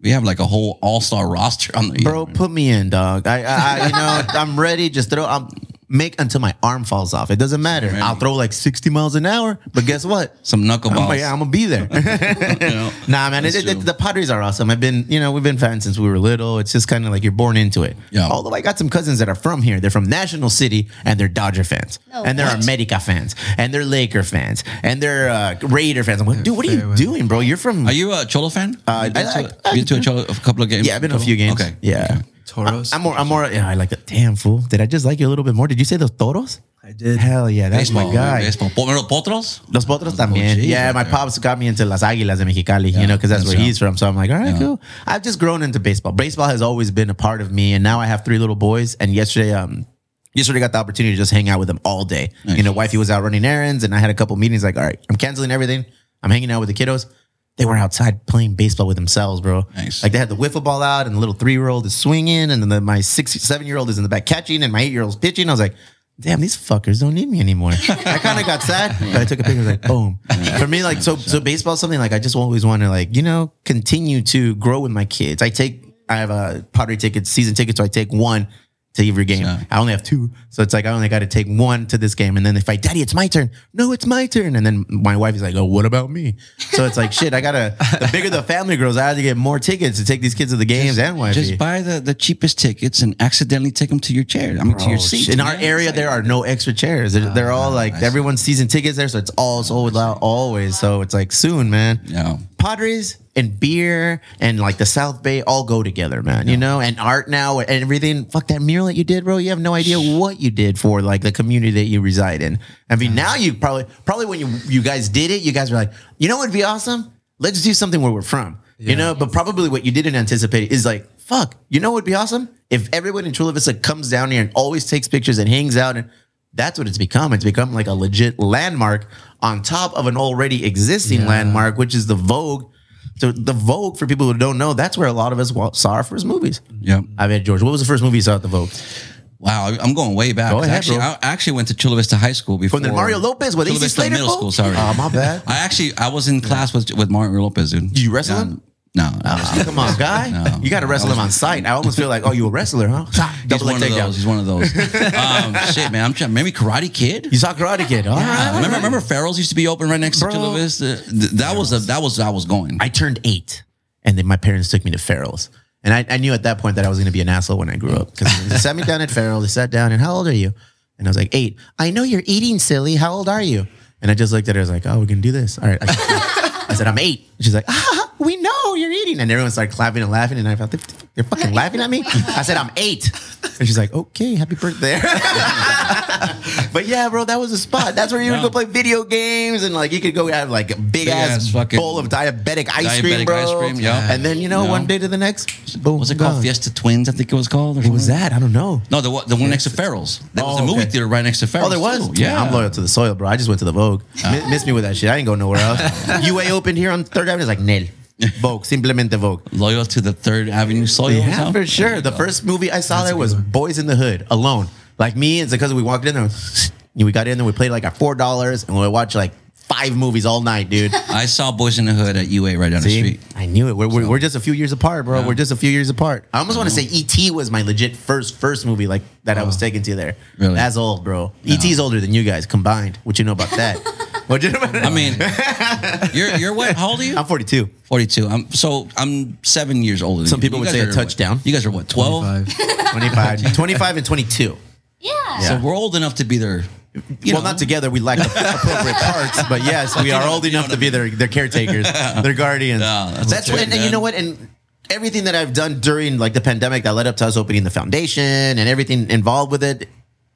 we have like a whole all star roster on the Bro, [LAUGHS] put me in, dog. I, I, I you know, [LAUGHS] I'm ready. Just throw. I'm, make until my arm falls off. It doesn't matter. Right. I'll throw like 60 miles an hour, but guess what? [LAUGHS] Some I'm, knuckleballs. yeah, I'm gonna be there. [LAUGHS] [LAUGHS] know, nah, man, it, that's it, the Padres are awesome. I've been, you know, we've been fans since we were little. It's just kind of like you're born into it. Yeah. Although I got some cousins that are from here. They're from National City and they're Dodger fans, No, and they're what? America fans, and they're Laker fans, and they're uh, Raider fans. I'm like, dude, what are you doing, bro? You're from Are you a Cholo fan? Uh, you been, I- to, I- been to a, Cholo, a couple of games? Yeah, I've been to a few games. Okay. Yeah. Okay. Toros. I'm more. I'm more. Yeah, I like the damn fool. Did I just like you a little bit more? Did you say those toros? I did. Hell yeah, that's Baseball, my guy. Baseball. Pomero Potros? Los potros también. OGs yeah, right my there. pops got me into Las Águilas de Mexicali, you know, because that's, that's where right. he's from. So I'm like, all right, Yeah. cool. I've just grown into baseball. Baseball has always been a part of me, and now I have three little boys. And yesterday, um, yesterday got the opportunity to just hang out with them all day. Nice. You know, wifey was out running errands, and I had a couple meetings. Like, all right, I'm canceling everything. I'm hanging out with the kiddos. They were outside playing baseball with themselves, bro. Nice. Like they had the wiffle ball out, and the little three year old is swinging, and then the, my six, seven year old is in the back catching, and my eight year old's pitching. I was like, damn, these fuckers don't need me anymore. [LAUGHS] I kind of got sad, but I took a picture. Was like, boom. For me, like so, so baseball is something like I just always want to like you know continue to grow with my kids. I take I have a Padre ticket, season ticket, so I take one to every game. Yeah. I only have two, so it's like I only got to take one to this game, and then if I, Daddy, it's my turn. No, it's my turn, and then my wife is like, Oh, what about me? So it's like shit. I gotta. The bigger the family grows, I have to get more tickets to take these kids to the games and wifey. Just buy the, the cheapest tickets and accidentally take them to your chair. I mean, to your oh, seat. In our area, there are no extra chairs. They're, they're ah, all like nice. everyone's season tickets there, so it's all sold out always. So it's like soon, man. Yeah. Padres and beer and like the South Bay all go together, man. You know, and art now and everything. Fuck that mural that you did, bro. You have no idea what you did for like the community that you reside in. I mean, now you probably probably when you you guys did it, you guys were like, you know, what'd be awesome. Let's do something where we're from. You know, but probably what you didn't anticipate is like, fuck. You know, what'd be awesome if everyone in Chula Vista comes down here and always takes pictures and hangs out and. That's what it's become. It's become like a legit landmark on top of an already existing landmark, which is the Vogue. So the Vogue, for people who don't know, that's where a lot of us saw our first movies. Yeah, I mean, George, what was the first movie you saw at the Vogue? Wow, I'm going way back. Go ahead, actually, bro. I actually went to Chula Vista High School before. From the Mario Lopez with Chula Vista Middle? School. Sorry. Oh, my bad. I actually I was in class with with Martin Lopez, dude. Did you wrestle Yeah. him? No. Oh, come on, [LAUGHS] guy. No. you got to wrestle him on sight. I almost feel like, oh, you a wrestler, huh? He's Double one leg of takedown. those. He's one of those. um, [LAUGHS] shit, man. I'm trying. Maybe Karate Kid. You saw Karate Kid. All right. Remember, remember Farrell's used to be open right next Bro. to Chula Vista. Th- That was a, that was I was going. I turned eight, and then my parents took me to Farrell's. And I, I knew at that point that I was going to be an asshole when I grew up because they sat me down at Farrell. They sat down, and how old are you? And I was like, eight. I know you're eating, silly. How old are you? And I just looked at her. I was like, oh, we're going to do this. All right. I, [LAUGHS] I said, I'm eight. She's like, ah, we know you're eating. And everyone started clapping and laughing. And I thought, they're fucking [LAUGHS] laughing at me. I said, I'm eight. And she's like, okay, happy birthday. [LAUGHS] but yeah, bro, that was a spot. That's where you would go play video games and like you could go have like a big ass Big-ass fucking bowl of diabetic ice cream, diabetic bro. ice cream, yeah. And then you know, Yeah. one day to the next, boom. Was it called gone. Fiesta Twins? I think it was called. Or What was that? I don't know. No, the one- the one next to Farrell's. There was Oh, a movie okay. theater right next to Farrell's. Oh, there was. too. Yeah, I'm loyal to the soil, bro. I just went to the Vogue. Ah. Mi- Miss me with that shit. I didn't go nowhere else. [LAUGHS] UA opened here on Third Avenue. It's like Nel. [LAUGHS] Vogue, simplemente Vogue. Loyal to the Third Avenue soil. Yeah, for sure. The first movie I saw there was Boyz n the Hood, alone. Like me, it's because we walked in there. We got in there. We played like at four dollars, and we watched like five movies all night, dude. [LAUGHS] I saw Boyz n the Hood at UA right down the street. I knew it. We're, we're, we're just a few years apart, bro. We're just a few years apart. I almost want to say E.T. was my legit first first movie like that I was oh. taken to there. Really? That's old, bro. E.T.'s older than you guys combined. What you know about that? [LAUGHS] what you know about I mean, you're you're what? How old are you? I'm 42. 42. I'm so I'm seven years older. Than you. Some you. people You would guys say a are what? touchdown. You guys are what? 12. 25. [LAUGHS] 25, 25 and 22. Yeah. So we're old enough to be their. You well, know, not together. We lack [LAUGHS] appropriate parts, but yes, we are old enough to be their their caretakers, their guardians. Yeah, that's that's what, true, and, and you man. know what? And everything that I've done during like the pandemic that led up to us opening the foundation and everything involved with it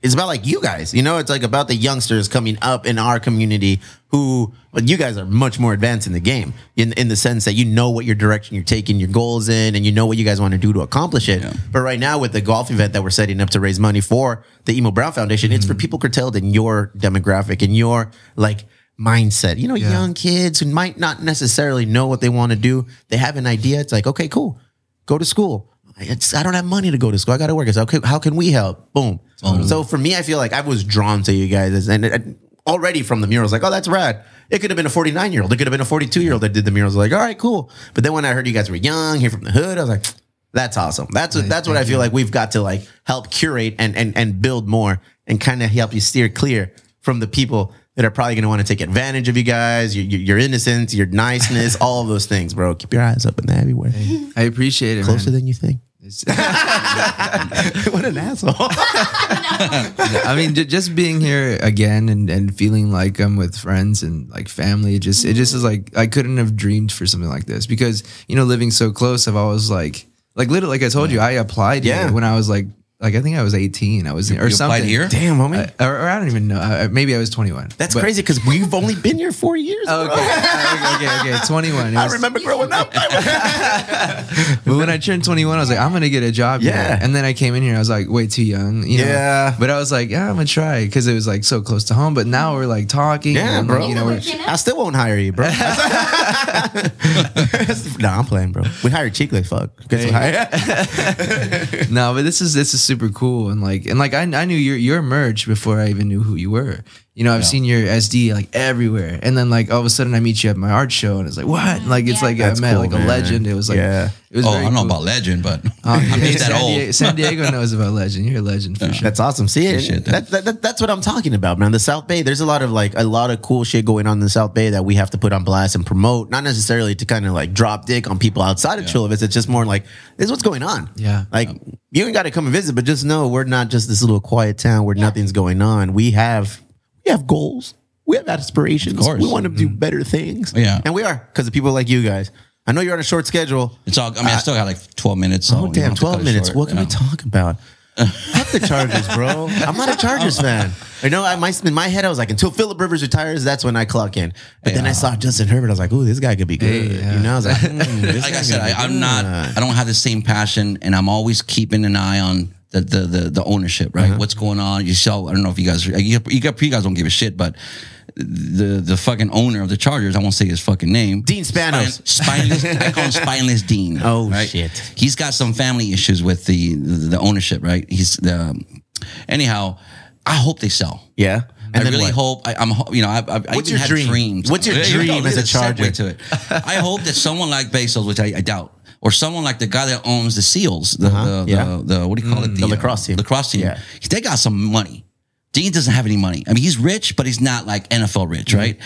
is about like you guys. You know, it's like about the youngsters coming up in our community who, but you guys are much more advanced in the game in in the sense that you know what your direction you're taking your goals in, and you know what you guys want to do to accomplish it. Yeah. But right now, with the golf event that we're setting up to raise money for the Emo Brown Foundation, it's for mm-hmm. people curtailed in your demographic and your like mindset. You know, Yeah. young kids who might not necessarily know what they want to do. They have an idea. It's like, okay, cool, go to school. It's, I don't have money to go to school. I got to work. It's okay. How can we help? Boom. So for me, I feel like I was drawn to you guys, and it, already from the murals, like, oh, that's rad. It could have been a 49 year old. It could have been a 42 year old that did the murals. Like, all right, cool. But then when I heard you guys were young, here from the hood, I was like, that's awesome. That's what, that's what I feel like we've got to like help curate and and and build more and kind of help you steer clear from the people that are probably going to want to take advantage of you guys, your, your, your innocence, your niceness, [LAUGHS] all of those things, bro. Keep your eyes open everywhere. I appreciate it. Closer man. than you think. [LAUGHS] what an asshole. [LAUGHS] I mean, ju- just being here again and, and feeling like I'm with friends and like family, it just it just is like I couldn't have dreamed for something like this because you know living so close, I've always like like literally like I told you, I applied Yeah. here when I was like like I think I was 18, I was or You something here? Damn, homie. I- or, or I don't even know. I, I- maybe I was 21. That's But- crazy because we've only been here four years. Okay, bro. okay, okay, okay, 21. It I was- remember growing up. [LAUGHS] But when I turned 21, I was like, I'm gonna get a job. Yeah. here. And then I came in here, I was like, way too young. You know? Yeah. But I was like, yeah, I'm gonna try because it was like so close to home. But now we're like talking. Yeah, and, bro. like, you know, I still won't hire you, bro. [LAUGHS] [LAUGHS] no, I'm playing, bro. We hired Chicle, fuck. Guess we hired- no, but this is this is super cool and like and like I, I knew your your merch before I even knew who you were. You know, I've seen your SD like everywhere, and then like all of a sudden I meet you at my art show, and it's like what? Like it's Yeah. like That's I met cool, like a legend. It was like Yeah. it was. Oh, I don't know about legend, but Um, [LAUGHS] I'm yeah, that San, old. Diego, San Diego knows about legend. You're a legend for sure. That's awesome. See, Appreciate that, that, that, that's what I'm talking about, man. The South Bay, there's a lot of like a lot of cool shit going on in the South Bay that we have to put on blast and promote. Not necessarily to kind of like drop dick on people outside of Chula Vista. It's just more like this is what's going on. Yeah. like you ain't got to come and visit, but just know we're not just this little quiet town where nothing's going on. We have we have goals. We have aspirations. Of course. We want to do better things. Yeah. and we are because of people like you guys. I know you're on a short schedule. It's all. I mean, I still got like 12 minutes. So Oh you damn, have to cut twelve it minutes. short, What can you we know. talk about? Fuck the Chargers, bro. [LAUGHS] I'm not a Chargers fan. You know, I my in my head I was like, until Philip Rivers retires, that's when I clock in. But then I saw Justin Herbert. I was like, ooh, this guy could be good. You know, I was like, hmm, [LAUGHS] this like guy I said, could be I, I'm good. not. I don't have the same passion, and I'm always keeping an eye on the the the, the ownership. Right, uh-huh. what's going on? You sell. I don't know if you guys. You, you, you guys don't give a shit, but the the fucking owner of the Chargers. I won't say his fucking name. Dean Spanos. Spine- spineless. I call him spineless Dean. [LAUGHS] Oh, right? shit. He's got some family issues with the the, the ownership. Right. He's the. Anyhow, I hope they sell. Yeah. I really what? hope. I, I'm, you know, I, I, I even your had dream? dreams. What's your There you go. dream as a at the segue Charger? To it. I hope that someone like Bezos, which I, I doubt, or someone like the guy that owns the Seals, the Uh-huh, the, yeah. the, the what do you call it? the lacrosse team. Lacrosse team. Yeah. They got some money. Dean doesn't have any money. I mean, he's rich, but he's not like NFL rich, Mm-hmm. right?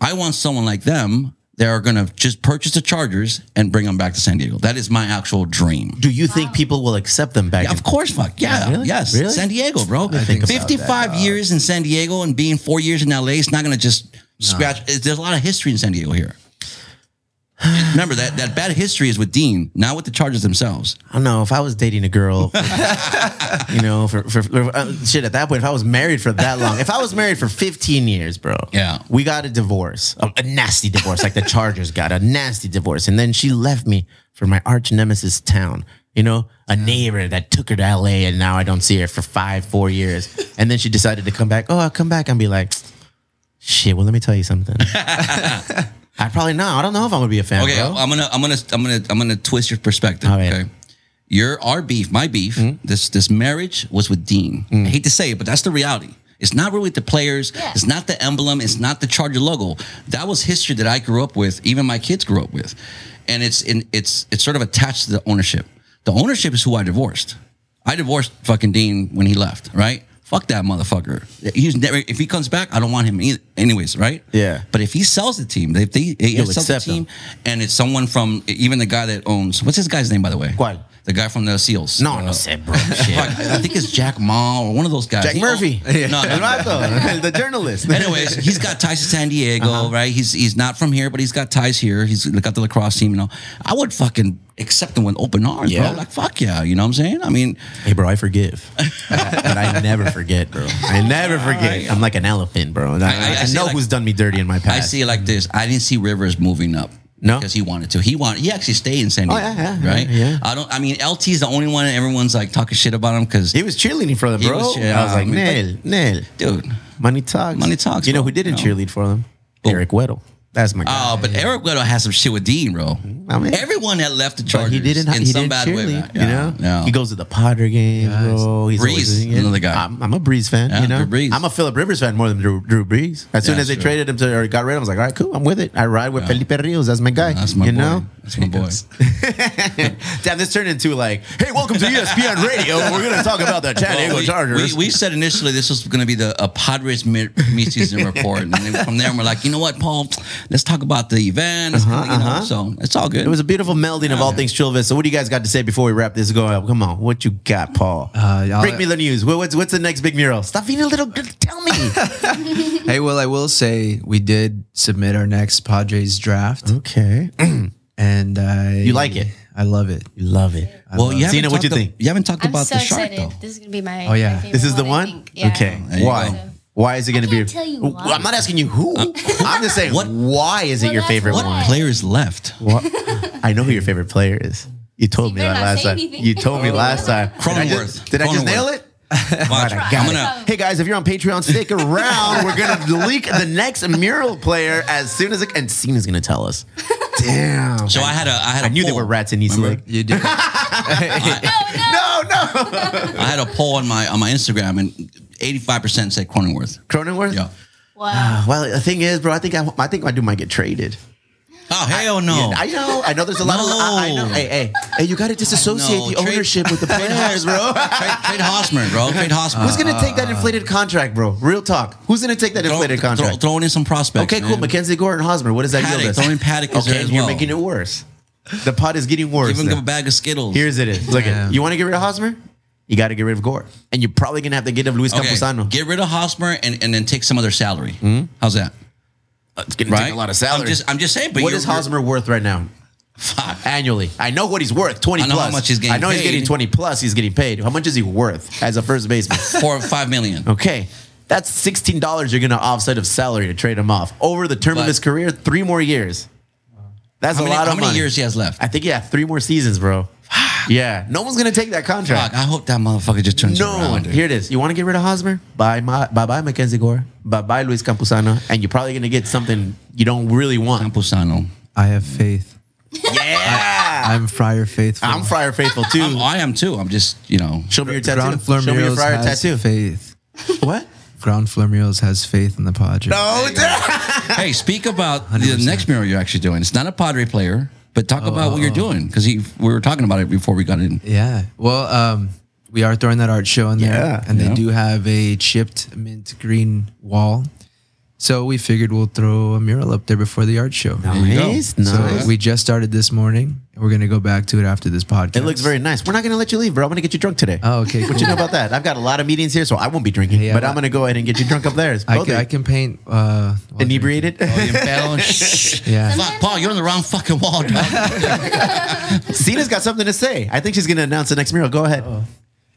I want someone like them. That are gonna just purchase the Chargers and bring them back to San Diego. That is my actual dream. Do you think people will accept them back? Yeah, in- of course, fuck yeah, Really? yes, Really? San Diego, bro. think Fifty-five years in San Diego and being four years in LA, it's not gonna just scratch. There's a lot of history in San Diego here. [GASPS] Remember that that bad history is with Dean, not with the Chargers themselves. I don't know if I was dating a girl, [LAUGHS] you know, for, for, for uh, shit at that point. If I was married for that long, if I was married for 15 years, bro, Yeah. we got a divorce, a, a nasty divorce, like the Chargers got a nasty divorce, and then she left me for my arch nemesis town. You know, a neighbor that took her to LA, and now I don't see her for five, four years, and then she decided to come back. Oh, I'll come back and be like, shit. Well, let me tell you something. [LAUGHS] I probably not. I don't know if I'm gonna be a fan. Okay, bro. I'm gonna I'm gonna I'm gonna I'm gonna twist your perspective. All right. Okay. Your our beef, my beef, hmm? this this marriage was with Dean. Hmm. I hate to say it, but that's the reality. It's not really the players. Yeah. It's not the emblem. It's not the Charger logo. That was history that I grew up with. Even my kids grew up with, and it's in it's it's sort of attached to the ownership. The ownership is who I divorced. I divorced fucking Dean when he left. Right. Fuck that motherfucker. He's never. If he comes back, I don't want him either, anyways. Right. Yeah. But if he sells the team, if they he You'll sells the accept him. team, and it's someone from even the guy that owns what's his guy's name by the way? ¿Cuál? The guy from the Seals. No, Uh, no sé, bro. Shit. fuck, I think it's Jack Ma or one of those guys. Jack He Murphy. [LAUGHS] own- No, El no, [LAUGHS] the journalist. Anyways, he's got ties to San Diego, Uh-huh. right? He's he's not from here, but he's got ties here. He's got the lacrosse team, you know. I would fucking accept him with open arms, Yeah. bro. Like fuck yeah, you know what I'm saying? I mean, Hey, bro, I forgive, but I never forget, bro. I never forget. I'm like an elephant, bro. I, I- I I know like- who's done me dirty in my past. I see it like this. I didn't see Rivers moving up. No? because he wanted to. He wanted. He actually stayed in San Oh, Diego, yeah, yeah, right? yeah. I don't. I mean, LT is the only one. Everyone's like talking shit about him because, He was cheerleading for them, He bro. was cheer- I was uh, like, I mean, Nel, Nel, dude, money talks. Money talks, You know bro. who didn't You know. cheerlead for them? Who? Eric Weddle. That's my oh, guy. Oh, but Eric Weddle has some shit with Dean, bro. I mean- Everyone that left the But Chargers he didn't. in he some didn't bad way. cheerlead, you know. Yeah. He goes to the Padre games, bro. He's Brees, always, another guy. I'm, I'm a Brees fan. Yeah, you know, Drew Brees. I'm a Philip Rivers fan more than Drew, Drew Brees. As soon Yeah, as they traded him to or got rid of him, I was like, all right, cool, I'm with it. I ride with Felipe Rios. That's my guy. That's my you boy. know. That's my boy. [LAUGHS] Damn, this turned into like, hey, welcome to ESPN Radio. We're gonna talk about the San Diego Well, we, Chargers. we, we said initially this was going to be the a Padres mid season [LAUGHS] report, and then from there we're like, you know what, Paul? Let's talk about the event. Let's kinda, you know, So it's all good. it was a beautiful melding of all things Chula Vista. So what do you guys got to say before we wrap this go up? Come on, what you got, Paul? Uh, I'll- Break me the news. What's what's the next big mural? Stop being a little. Tell me. [LAUGHS] Hey, well, I will say we did submit our next Padres draft, okay, [CLEARS THROAT] and I You like it? I love it. you love it. well, you haven't Cena, what you think? You haven't talked I'm about so the shark excited. though. This is gonna be my. Oh, yeah. my This is the I one. Yeah. Okay, There why? Go. Why is it going to be? tell you why. I'm not asking you who. Uh, I'm just saying What- why is it Well, your that's favorite what- one? Players left. What? [LAUGHS] I know who your favorite player is. You told You me better that not last say time. anything. You told me last time. Did I Cronenworth. just, did I just Cronenworth. nail it? Watch, I got I'm it. gonna. Hey guys, if you're on Patreon, stick [LAUGHS] around. We're gonna leak the next mural player as soon as it, and Cena's gonna tell us. Damn. So I had a. I had. I a knew there poll. were rats in East Remember? Lake. You did. [LAUGHS] Oh, no, no. I had a poll on my on my Instagram, and 85 percent said Cronenworth. Cronenworth. Yeah. Wow. Ah, well, the thing is, bro, I think I, I think my dude might get traded. Oh hell no! Yeah, I know. I know. There's a lot of. I, I know. Hey, hey, hey! You got to disassociate the trade- ownership with the [LAUGHS] players, bro. trade, trade Hosmer, bro. Trade Hosmer. Who's gonna take that inflated contract, bro? Real talk. Who's gonna take that Throw- inflated throw- contract? throwing in some prospects. okay, cool. man. Mackenzie Gore and Hosmer. What does that Paddock, yield us? throwing Paddock is there okay, as you're well. making it worse. The pot is getting worse. Give him now. a bag of Skittles. Here's it is. Look at you want to get rid of Hosmer? You got to get rid of Gore, and you're probably gonna have to get rid of Luis okay, Campusano. get rid of Hosmer and, and then take some other salary. Hmm? How's that? Uh, it's gonna Right? take a lot of salary. I'm just I'm just saying. But what Hosmer worth right now? Fuck. annually. I know what he's worth. Twenty I know how plus. much he's getting I know he's getting twenty plus. He's getting paid. How much is he worth as a first baseman? [LAUGHS] Four or five million. okay, that's sixteen dollars you're gonna offset of salary to trade him off over the term of his career. Three more years. That's How a many, lot how many money. years he has left? I think yeah, three more seasons, bro. yeah, no one's gonna take that contract. Fuck, I hope that motherfucker just turns No around. one. dude. Here it is. You want to get rid of Hosmer? Bye, my, bye, bye, Mackenzie Gore. Bye, bye, Luis Campusano, and you're probably gonna get something you don't really want. Campusano. I have faith. Yeah, I'm Friar faithful. I'm Friar Faithful too. I'm, I am too. I'm just you know. Show me your tattoo. Show me your Floor Murals Friar tattoo. faith. What? Ground Floor Murals has faith in the Padres. [LAUGHS] Oh, hey, speak about the next mural you're actually doing. It's not a Padre player, but talk about what you're doing because we were talking about it before we got in. Yeah. Well, um, we are throwing that art show in there, Yeah. and Yeah. they do have a chipped mint green wall. So we figured we'll throw a mural up there before the art show. you go. nice, So nice. we just started this morning, and we're gonna go back to it after this podcast. It looks very nice. We're not gonna let you leave, bro. I'm gonna get you drunk today. Oh, okay. What you know about that? I've got a lot of meetings here, so I won't be drinking. Yeah, but well- I'm gonna go ahead and get you drunk up there. It's I can, I can paint. Uh, [LAUGHS] inebriated. Oh, [LAUGHS] drinking. Yeah. Fuck, Paul, you're on the wrong fucking wall, dog. [LAUGHS] Cena's got something to say. I think she's gonna announce the next mural. Go ahead.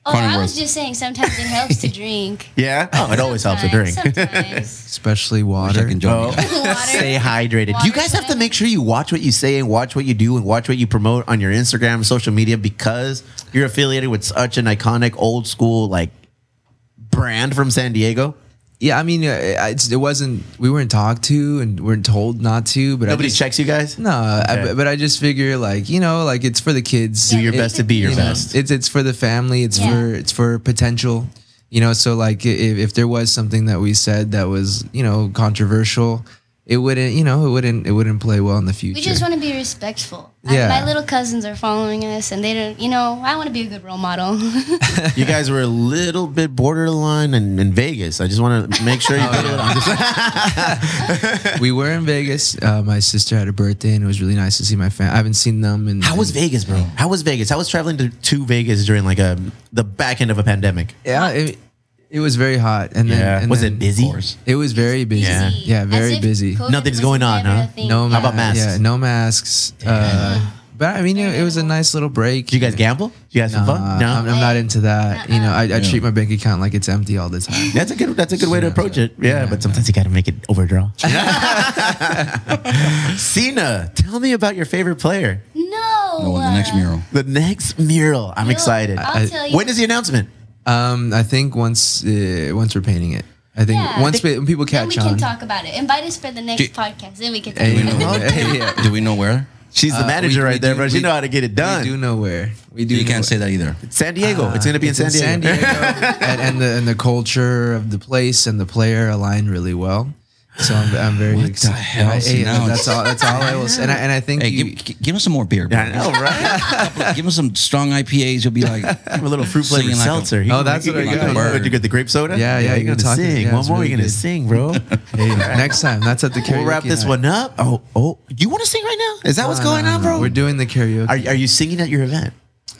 Oh, I was just saying sometimes it helps to drink. [LAUGHS] Yeah. Oh, it always helps to drink. Sometimes. [LAUGHS] Especially Wish I water. can join. Oh. [LAUGHS] Water. Stay hydrated. Do you guys have to make sure you watch what you say and watch what you do and watch what you promote on your Instagram, social media because you're affiliated with such an iconic old school like brand from San Diego? Yeah, I mean, uh, it's, it wasn't. We weren't talked to, and weren't told not to. But Nobody I just, checks you guys? No, Okay. I, but I just figure like you know, like it's for the kids. Do your It- best to be your you know, best. It's it's for the family. It's Yeah. for it's for potential. You know, so like if, if there was something that we said that was you know controversial, it wouldn't you know it wouldn't it wouldn't play well in the future. We just want to be respectful. I- Yeah. my little cousins are following us, and they don't. You know, I want to be a good role model. [LAUGHS] You guys were a little bit borderline in, in Vegas. I just want to make sure you did it. I'm just- [LAUGHS] we were in Vegas. Uh, my sister had a birthday, and it was really nice to see my family. I haven't seen them. And How was Vegas, bro? How was Vegas? How was traveling to, to Vegas during like a the back end of a pandemic? Yeah, it, it was very hot. And then Yeah. and Was then- it busy? It was very busy. Yeah. Yeah, As very if busy. COVID Nothing's was going on, never huh? a thing. No, How about masks? Yeah, no masks. Uh, but I mean, it, it was a nice little break. Did you guys gamble? Did you guys have Nah, fun? No. I'm, I'm not into that. You know, I, I treat my bank account like it's empty all the time. [LAUGHS] That's a good. That's a good way to approach it. Yeah, but sometimes you got to make it overdraw. [LAUGHS] [LAUGHS] Cena, tell me about your favorite player. No. No, the next mural. The next mural. I'm You'll- excited. I'll tell you. When is the announcement? Um, I think once uh, once we're painting it. I think Yeah. once we, when people Then we catch can on. talk about it. Invite us for the next Do- podcast. Then we can talk Hey, about it. [LAUGHS] hey, yeah. Do we know where? She's the Uh, manager we- we right there, do- bro. She we- know how to get it done. We do know where. We do. You know can't say where. that either. San Diego. it's gonna be in It's San Diego. [LAUGHS] and, and the and the culture of the place and the player align really well. So I'm, I'm very What the excited. hell? Hey, See, now that's all. That's all I will say. And I, and I think Hey, you, give, gi- give us some more beer. Bro. I know, right? [LAUGHS] give us some strong IPAs. You'll be like [LAUGHS] a little fruit flavored Singing like a- seltzer. You Oh, gonna- that's what I you got. gonna- You get the grape soda. Yeah, yeah, You're you're gonna talking- sing. yeah, One more. really You're gonna good. sing, bro. [LAUGHS] hey, next time. That's at the karaoke. We'll wrap this night. one up. Oh, oh, you want to sing right now? Is that what's going on, bro? We're doing the karaoke. Are, are you singing at your event?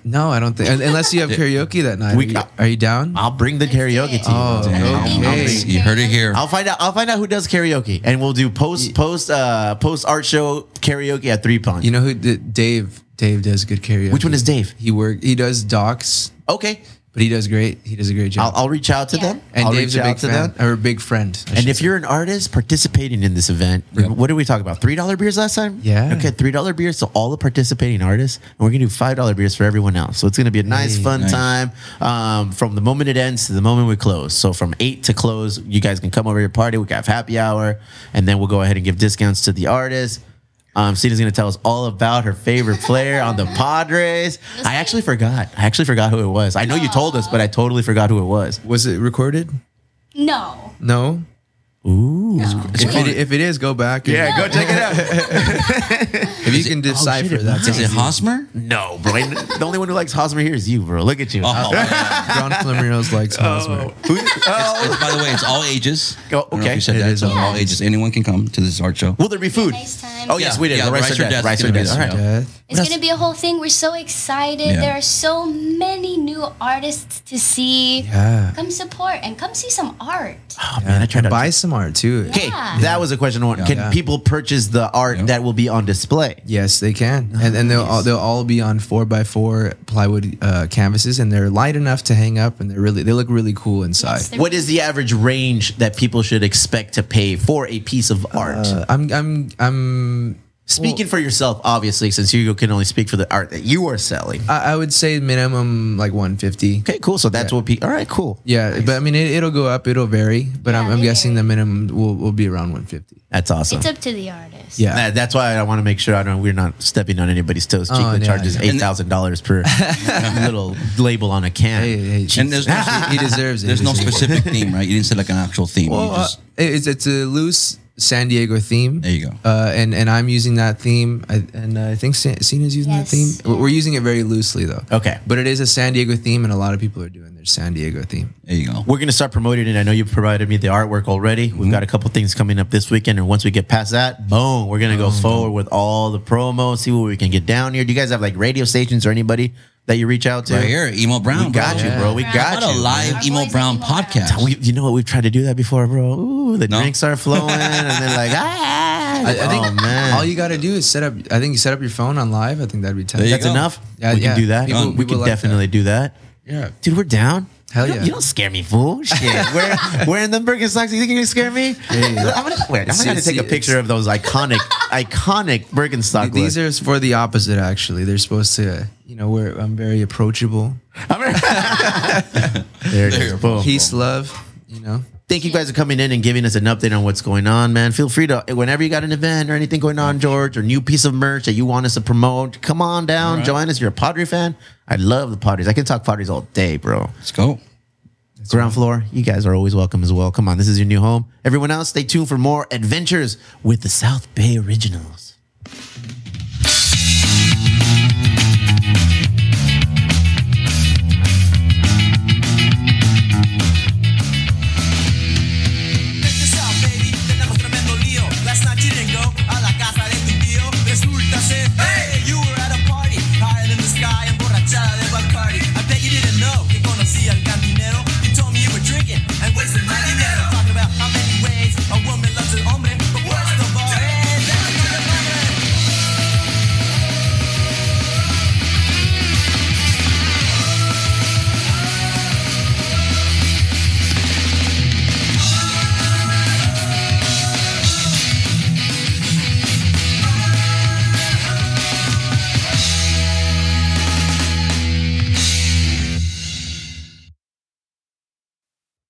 No, I don't think. Unless you have karaoke that night. We are, you, are you down? I'll bring the karaoke to you. Oh, bro. Damn. okay. I'll You heard it here. I'll find out. I'll find out who does karaoke, and we'll do post post uh post art show karaoke at Three Pond. You know who? Dave. Dave does good karaoke. Which one is Dave? He work. He does docs, Okay, but he does great. He does a great job. I'll, I'll reach out to Yeah. them. and I'll Dave's reach a out big to fan them. or a big friend. I And should if say. you're an artist participating in this event, Yep. what did we talk about? Three dollar beers last time. Yeah. Okay, three dollar beers. to all the participating artists, and we're gonna do five dollar beers for everyone else. So it's gonna be a nice, Hey, fun nice. time um, from the moment it ends to the moment we close. So from eight to close, you guys can come over your party. We can have happy hour, and then we'll go ahead and give discounts to the artists. Um, Cena's gonna tell us all about her favorite player on the Padres. I actually forgot. I actually forgot who it was. I know you told us, but I totally forgot who it was. was it recorded? No. No. Ooh. If it, if it is, go back. and- go [LAUGHS] check it out. If you can oh, decipher shit, that, Is it Hosmer? No, bro. the only one who likes Hosmer here is you, bro. Look at you. Oh, [LAUGHS] John Flaminos likes oh. Hosmer. Who- oh. It's, by the way, it's all ages. Oh, I don't know if okay. you said It that. is So all all ages. ages. Anyone can come to this art show. Will there be food? Nice time. Oh yes, Yeah. we did. Yeah, the rice, rice or or death. death Rice is or death. All right. yeah. Yeah. It's gonna be a whole thing. We're so excited. Yeah. There are so many new artists to see. Yeah. Come support and come see some art. Oh man, I tried to Buy some art too. Okay, Yeah. that was a question. I want. Can Yeah. people purchase the art Yeah. that will be on display? Yes, they can, and and they'll all, they'll all be on four by four plywood uh, canvases, and they're light enough to hang up, and they're really they look really cool inside. Yes, they're What is the average range that people should expect to pay for a piece of art? Uh, I'm I'm I'm Speaking for yourself, obviously, since you can only speak for the art that you are selling. I, I would say minimum like 150. Okay, cool. So that's Yeah. what. Pe- all right, cool. Yeah, but I mean it, it'll go up, it'll vary, but Yeah, I'm, I'm guessing vary. the minimum will, will be around 150. That's awesome. It's up to the artist. Yeah. That- that's why I want to make sure I don't. We're not stepping on anybody's toes. Oh, Chico yeah, charges eight thousand dollars per [LAUGHS] little label on a can. Hey, hey, And there's [LAUGHS] no, he deserves it. there's no specific theme, right? You didn't say like an actual theme. Well, you uh, it's it's a loose San Diego theme. There you go. Uh, and and I'm using that theme, I, and uh, I think Sa- Cena's using Yes, that theme. We're- We're using it very loosely though. Okay. But it is a San Diego theme, and a lot of people are doing their San Diego theme. there you go. We're gonna start promoting it. I know you provided me the artwork already. We've got a couple things coming up this weekend, and once we get past that, boom, we're gonna go forward with all the promo. See what we can get down here. Do you guys have like radio stations or anybody that you reach out to? Right here, Emo Brown. We got bro. you, bro. We Brown. got What a you. live Emo Brown at Emo Brown. podcast. We, you know what? We've tried to do that before, bro. Ooh, the No? drinks are flowing, [LAUGHS] and then like ah. I, I think oh man, all you got to do is set up. I think you set up your phone on live. I think that'd be you that's go. enough. Yeah, we yeah. can do that. People- we can like definitely do that. Yeah. Dude, we're down. Hell You yeah. You don't scare me, fool. [LAUGHS] Shit. We're wearing them Birkenstocks. You think you're gonna scare me? yeah. I'm gonna, wait, I'm gonna take a picture of those iconic, [LAUGHS] iconic Birkenstock. These are for the opposite. Actually, they're supposed to. You know, where I'm very approachable, [LAUGHS] there it is. Boom. peace, love. You know, Thank you guys for coming in and giving us an update on what's going on, man. Feel free to whenever you got an event or anything going on, George, or new piece of merch that you want us to promote, come on down, join us. You're a Padre fan. I love the Padres. I can talk Padres all day, bro. Let's go. Ground floor, you guys are always welcome as well. Come on, this is your new home. Everyone else, stay tuned for more adventures with the South Bay Originals.